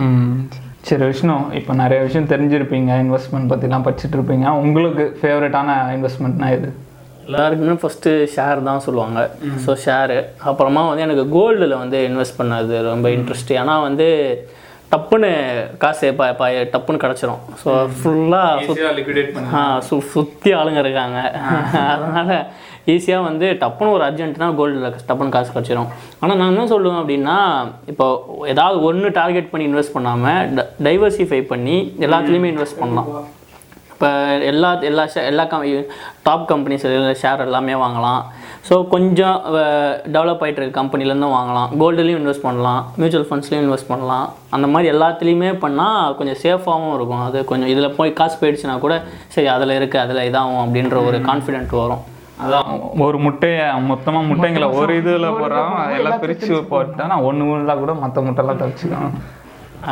சரி விஷ்ணு இப்போ நிறைய விஷயம் தெரிஞ்சிருப்பீங்க. இன்வெஸ்ட்மெண்ட் பற்றிலாம் படிச்சுட்டு இருப்பீங்க உங்களுக்கு ஃபேவரட்டான இன்வெஸ்ட்மெண்ட்னா எது? எல்லாருக்குமே ஃபஸ்ட்டு ஷேர் தான் சொல்லுவாங்க. ஸோ ஷேரு அப்புறமா வந்து எனக்கு கோல்டில் வந்து இன்வெஸ்ட் பண்ணது ரொம்ப இன்ட்ரெஸ்ட் ஏன்னா வந்து டப்புன்னு காசு ப ப டப்புன்னு கிடச்சிரும். ஸோ ஃபுல்லாக ஆ சு சுற்றி ஆளுங்க இருக்காங்க. அதனால் ஈஸியாக வந்து டப்புன்னு ஒரு அர்ஜென்ட்னா கோல்டில் டப்புன்னு காசு கிடச்சிரும். ஆனால் நான் என்ன சொல்லுவேன் அப்படின்னா இப்போ ஏதாவது ஒன்று டார்கெட் பண்ணி இன்வெஸ்ட் பண்ணாமல் டைவர்சிஃபை பண்ணி எல்லாத்துலேயுமே இன்வெஸ்ட் பண்ணலாம். இப்போ எல்லா எல்லா ஷே- எல்லா கம் டாப் கம்பெனிஸ் ஷேர் எல்லாமே வாங்கலாம். ஸோ கொஞ்சம் டெவலப் ஆகிட்டு இருக்க கம்பெனிலேருந்தும் வாங்கலாம். கோல்டுலேயும் இன்வெஸ்ட் பண்ணலாம். மியூச்சுவல் ஃபண்ட்ஸ்லேயும் இன்வெஸ்ட் பண்ணலாம். அந்த மாதிரி எல்லாத்துலேயுமே பண்ணால் கொஞ்சம் சேஃபாகவும் இருக்கும். அது கொஞ்சம் இதில் போய் காசு போயிடுச்சுன்னா கூட சரி அதில் இருக்குது அதில் இதாகும் அப்படின்ற ஒரு கான்ஃபிடென்ட் வரும். அதான் ஒரு முட்டையை மொத்தமாக முட்டைங்களை ஒரு இதில் போடுறான் எல்லாம் பிரித்து போட்டா நான் ஒன்று இருந்தால் கூட மற்ற முட்டைலாம் தப்பிச்சுக்கலாம்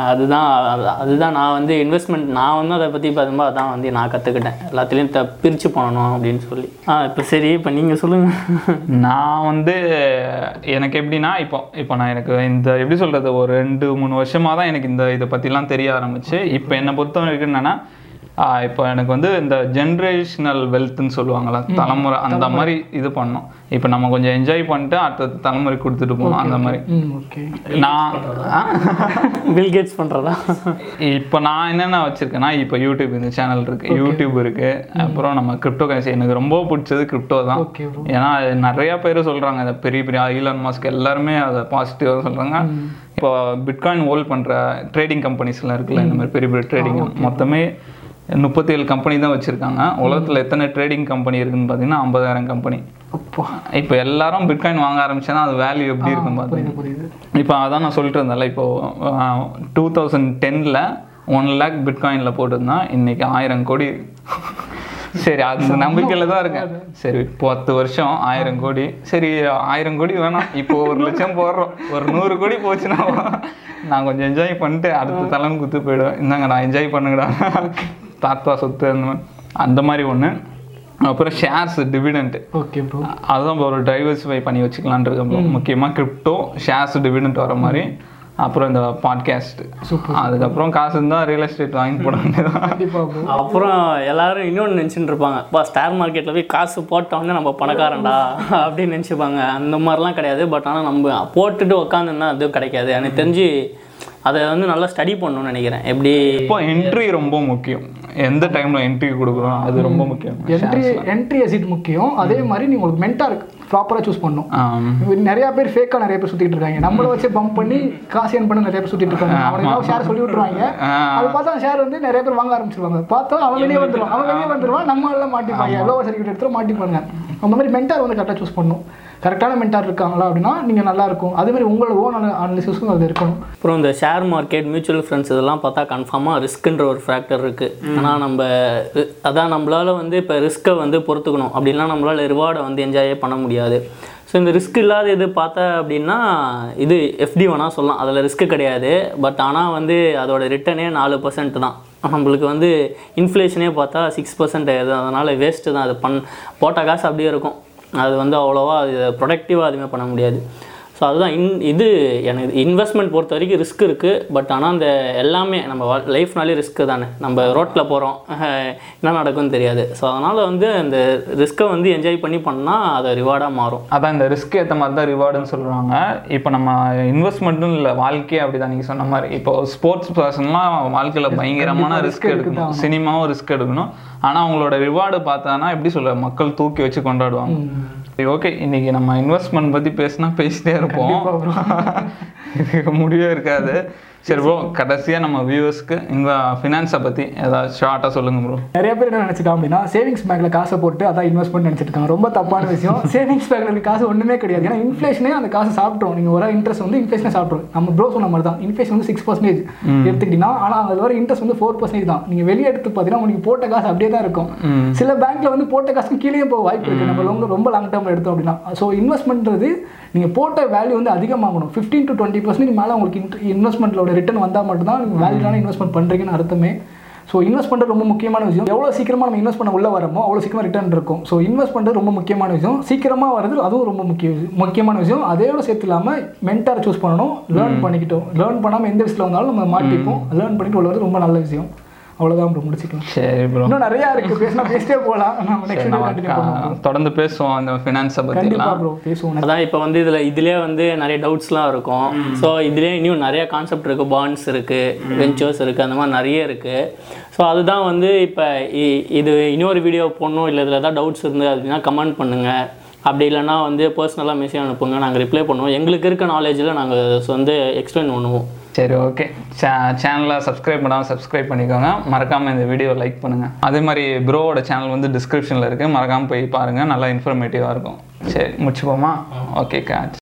அதுதான் அது- அதுதான் நான் வந்து இன்வெஸ்ட்மெண்ட் நான் வந்து அதை பற்றி பார்க்கும்போது அதான் வந்து நான் கற்றுக்கிட்டேன் எல்லாத்துலேயும் த பிரித்து பண்ணணும் அப்படின்னு சொல்லி. ஆ இப்போ சரி இப்போ நீங்கள் சொல்லுங்கள் நான் வந்து எனக்கு எப்படின்னா இப்போ இப்போ நான் எனக்கு இந்த எப்படி சொல்கிறது ஒரு ரெண்டு மூணு வருஷமாக தான் எனக்கு இந்த இதை பற்றிலாம் தெரிய ஆரம்பிச்சு. இப்போ என்னை பொறுத்த வரைக்கும் என்னென்னா இப்போ எனக்கு வந்து இந்த ஜென்ரேஷனல் வெல்த்னு சொல்லுவாங்கல்ல தலைமுறை அந்த மாதிரி இது பண்ணோம் இப்போ நம்ம கொஞ்சம் என்ஜாய் பண்ணிட்டு அடுத்த தலைமுறை கொடுத்துட்டு போகணும் அந்த மாதிரி. நான் ஆ? பில் கேட்ஸ் பண்ணுறதா இப்போ நான் என்னென்ன வச்சிருக்கேன்னா இப்போ யூடியூப் இந்த சேனல் இருக்கு யூடியூப் இருக்கு. அப்புறம் நம்ம கிரிப்டோ கரன்சி எனக்கு ரொம்ப பிடிச்சது கிரிப்டோ தான். ஏன்னா அது நிறைய பேர் சொல்றாங்க இந்த பெரிய பெரிய ஈலான் மாஸ்க் எல்லாருமே அதை பாசிட்டிவாக சொல்றாங்க. இப்போ பிட்காயின் ஹோல்ட் பண்ற ட்ரேடிங் கம்பெனிஸ்லாம் இருக்குல்ல இந்த மாதிரி பெரிய பெரிய ட்ரேடிங் மொத்தமே முப்பத்தி ஏழு கம்பெனி தான் வச்சிருக்காங்க. உலகத்துல எத்தனை ட்ரேடிங் கம்பெனி இருக்குன்னு பார்த்தீங்கன்னா ஐம்பதாயிரம் கம்பெனி இப்போ எல்லாரும் பிட்காயின் வாங்க ஆரம்பிச்சேன்னா அது வேல்யூ எப்படி இருக்கும் பார்த்தீங்கன்னா. இப்போ அதான் நான் சொல்லிட்டு இருந்தேன்ல இப்போ டூ தௌசண்ட் டென்னில் ஒன் லேக் பிட்காயினில் போட்டிருந்தான் இன்னைக்கு ஆயிரம் கோடி. சரி அந்த நம்பிக்கையில் தான் இருக்கேன். சரி பத்து வருஷம் ஆயிரம் கோடி. சரி ஆயிரம் கோடி வேணாம். இப்போ ஒரு லட்சம் போடுறோம். ஒரு நூறு கோடி போச்சுன்னா நான் கொஞ்சம் என்ஜாய் பண்ணிட்டு அடுத்த தலைமை குத்து போயிடுவேன். இந்தாங்க நான் என்ஜாய் பண்ணுங்கடா தாத்தா சொத்து அந்த மாதிரி அந்த மாதிரி ஒன்று அப்புறம் ஷேர்ஸ் டிவிடெண்ட் ஓகே ப்ரோ அதுதான் இப்போ ஒரு டைவர்சிஃபை பண்ணி வச்சுக்கலான் இருக்கோம் முக்கியமாக கிரிப்டோ ஷேர்ஸ் டிவிடெண்ட் வர மாதிரி. அப்புறம் இந்த பாட்காஸ்ட் அதுக்கப்புறம் காசு இருந்தால் ரியல் எஸ்டேட் வாங்கி போட அப்புறம் எல்லாரும் இன்னொன்று நினச்சிட்டு இருப்பாங்க இப்போ ஸ்டார் மார்க்கெட்டில் போய் காசு போட்டோன்னே நம்ம பணக்காரன்டா? அப்படின்னு நினச்சிப்பாங்க. அந்த மாதிரிலாம் கிடையாது. பட் ஆனால் நம்ம போட்டுட்டு உக்காந்துன்னா அதுவும் கிடைக்காது. எனக்கு தெரிஞ்சு அதை வந்து நல்லா ஸ்டடி பண்ணணும்னு நினைக்கிறேன். எப்படி இப்போ என்ட்ரி ரொம்ப முக்கியம். எந்த டைம்ல என்ட்ரி கொடுக்குறோம் அது ரொம்ப முக்கியம். என்ட்ரி என்ட்ரி எசிட் முக்கியம்? அதே மாதிரி நீங்க உங்களுக்கு மென்டார் ப்ராப்பராக சூஸ் பண்ணணும். ஆம். நிறைய பேர் ஃபேக்கா நிறைய பேர் சுத்திட்டு இருக்காங்க. நம்மள வச்சு பம்ப் பண்ணி காசு ஏன் பண்ண நிறைய பேர் சுத்திட்டு இருக்காங்க. அவனுக்கு ஷேர் சொல்லி விட்டுருவாங்க. அது பார்த்தா ஷேர் வந்து நிறைய பேர் வாங்க ஆரம்பிச்சிருவாங்க. பார்த்தா அவன் வெளியே வந்துருவான் அவன் வெளியே வந்துருவான். நம்ம எல்லாம் மாட்டிப்பாங்க. எவ்வளோ சர்டிஃபிகேட் எடுத்து மாட்டிப்பாங்க. அந்த மாதிரி மென்டார் வந்து கரெக்டாக சூஸ் பண்ணணும். கரெக்டான மென்டார் இருக்காங்களா அப்படின்னா நீங்க நல்லா இருக்கும். அதே மாதிரி உங்களோட ஓன் அனாலிசிஸும் அது இருக்கணும். அப்புறம் இந்த ஷேர் மார்க்கெட் மியூச்சுவல் ஃபண்ட்ஸ் இதெல்லாம் பார்த்தா கன்ஃபார்மாக ரிஸ்க்குன்ற ஒரு ஃபேக்டர் இருக்குது ஆனால் நம்ம அதான் நம்மளால் வந்து இப்போ ரிஸ்க்கை வந்து பொறுத்துக்கணும். அப்படின்னா நம்மளால் ரிவார்டை வந்து என்ஜாயே பண்ண முடியாது. ஸோ இந்த ரிஸ்க் இல்லாத இது பார்த்தா அப்படின்னா இது எஃப்டி வேணால் சொல்லலாம். அதில் ரிஸ்க்கு கிடையாது. பட் ஆனால் வந்து அதோட ரிட்டர்னே நாலு பர்சன்ட் தான். நம்மளுக்கு வந்து இன்ஃப்ளேஷனே பார்த்தா சிக்ஸ் பர்சன்ட் அதனால் வேஸ்ட்டு தான். அது பண் போட்ட காசு அப்படியே இருக்கும். அது வந்து அவ்வளோவா அது ப்ரொடக்டிவாக எதுவுமே பண்ண முடியாது. ஸோ அதுதான் இன் இது எனக்கு இன்வெஸ்ட்மெண்ட் பொறுத்த வரைக்கும் ரிஸ்க் இருக்குது பட் ஆனால் அந்த எல்லாமே நம்ம லைஃப்னாலே ரிஸ்க்கு தானே. நம்ம ரோட்டில் போகிறோம் என்ன நடக்கும்னு தெரியாது. ஸோ அதனால் வந்து அந்த ரிஸ்க்கை வந்து என்ஜாய் பண்ணி பண்ணால் அது ரிவார்டாக மாறும். அதான் இந்த ரிஸ்க் ஏற்ற மாதிரி தான் ரிவார்டுன்னு சொல்கிறாங்க இப்போ நம்ம இன்வெஸ்ட்மெண்ட்டும் இல்லை வாழ்க்கையே அப்படிதான் நீங்கள் சொன்ன மாதிரி. இப்போ ஸ்போர்ட்ஸ் பர்சன்லாம் வாழ்க்கையில் பயங்கரமான ரிஸ்க் எடுக்கணும். சினிமாவும் ரிஸ்க் எடுக்கணும். ஆனால் அவங்களோட ரிவார்டு பார்த்தானா எப்படி சொல்ல மக்கள் தூக்கி வச்சு கொண்டாடுவாங்க. ஓகே இன்னைக்கு நம்ம இன்வெஸ்ட்மெண்ட் பற்றி பேசினா பேசிட்டே இருப்போம். முடிவே இருக்காது. சரி ப்ரோ கடைசியாக நம்ம வியூவர்ஸ்க்கு இந்த ஃபினான்ஸை பற்றி ஏதாவது ஷார்ட்டாக சொல்லுங்க ப்ரோ நிறைய பேர் என்ன நினைச்சிட்டாங்க அப்படின்னா சேவிங்ஸ் பேங்க்ல காசை போட்டு அதான் இன்வெஸ்ட்மெண்ட் நினைச்சிட்டு இருக்காங்க. ரொம்ப தப்பான விஷயம். சேவிங்ஸ் பேங்க்ல இருக்க காசு ஒண்ணுமே கிடையாது. ஏன்னா இன்ஃப்ளேஷனே அந்த காசு சாப்பிட்றோம் நீங்க வர இன்ட்ரெஸ்ட் வந்து இன்ஃப்ளேஷனே சாப்பிட்றோம் நம்ம ப்ரோ சொன்ன மாதிரி தான். இன்ஃப்ளேஷன் வந்து சிக்ஸ் பர்சன்டேஜ் எடுத்துக்கிட்டீங்கன்னா ஆனா அதில் வர இன்ட்ரெஸ்ட் வந்து ஃபோர் பர்சன்டேஜ் தான். நீங்க வெளியே எடுத்து பார்த்தீங்கன்னா உங்களுக்கு போட்ட காசு அப்படியே தான் இருக்கும். சில பேங்க்ல வந்து போட்ட காசுக்கு கீழே போக வாய்ப்பு இருக்கு. நம்ம ரொம்ப ரொம்ப லாங் டேர்ம்ல எடுத்தோம் அப்படின்னா. ஸோ இன்வெஸ்ட்மெண்ட்றது நீங்க போட்ட வேல்யூ வந்து அதிகமாகணும். ஃபிஃப்டீன் டு டுவெண்ட்டி பர்சன்ட் மேலே உங்களுக்கு இன்வெஸ்ட்மெண்ட்டோட ரிட்டர்ன் வந்தால் மட்டும்தான் நீங்கள் வேல்யூடான இன்வெஸ்ட்மெண்ட் பண்ணுறீங்கன்னு அர்த்தமே. ஸோ இன்வெஸ்ட் பண்ணுறது ரொம்ப முக்கியமான விஷயம். எவ்வளோ சீக்கிரமாக நம்ம இன்வெஸ்ட் பண்ண உள்ள வரமோ அவ்வளோ சீக்கிரமாக ரிட்டர்ன் இருக்கும். ஸோ இன்வெஸ்ட் பண்ணுறது ரொம்ப முக்கியமான விஷயம். சீக்கிரமாக வரது அதுவும் ரொம்ப முக்கிய முக்கியமான விஷயம். அதோட சேர்த்து இல்லாமல் மென்டார் சூஸ் பண்ணணும். லேர்ன் பண்ணிக்கிட்டோம். லேர்ன் பண்ணாமல் எந்த விஷயத்தில் வந்தாலும் நம்ம மாட்டிப்போம். லேர்ன் பண்ணிட்டு உள்ளது ரொம்ப நல்ல விஷயம். அவ்வளோதான் ப்ரோ முடிச்சுக்கலாம். சரி ப்ரோ இன்னும் நிறையா இருக்குது பேசினா பேசிட்டே போகலாம். நம்ம நெக்ஸ்ட் தொடர்ந்து பேசுவோம் அந்த ஃபினான்ஸை கண்டிப்பாக பற்றிலாம் ப்ரோ பேசுவோம் அதான் இப்போ வந்து இதில் இதுலேயே வந்து நிறைய டவுட்ஸ்லாம் இருக்கும். ஸோ இதுலேயே இன்னும் நிறைய கான்செப்ட் இருக்குது பாண்ட்ஸ் இருக்குது வெஞ்சர்ஸ் இருக்குது அந்த மாதிரி நிறைய இருக்குது ஸோ அதுதான் வந்து இப்போ இது இன்னொரு வீடியோ போடணும் இல்லை இதில் ஏதாவது டவுட்ஸ் இருந்து அப்படின்னா கமெண்ட் பண்ணுங்கள் அப்படி இல்லைன்னா வந்து பர்சனலாக மெசேஜ் அனுப்புங்க. நாங்கள் ரிப்ளை பண்ணுவோம். எங்களுக்கு இருக்க நாலேஜில் நாங்கள் வந்து எக்ஸ்பிளைன் பண்ணுவோம். சரி ஓகே சே சேனலை சப்ஸ்கிரைப் பண்ணாமல் சப்ஸ்கிரைப் பண்ணிக்கோங்க. மறக்காமல் இந்த வீடியோ லைக் பண்ணுங்கள் அதே மாதிரி ப்ரோவோட சேனல் வந்து டிஸ்கிரிப்ஷனில் இருக்குது மறக்காமல் போய் பாருங்கள் நல்லா இன்ஃபர்மேட்டிவாக இருக்கும். சரி முடிச்சுப்போமா? Okay catch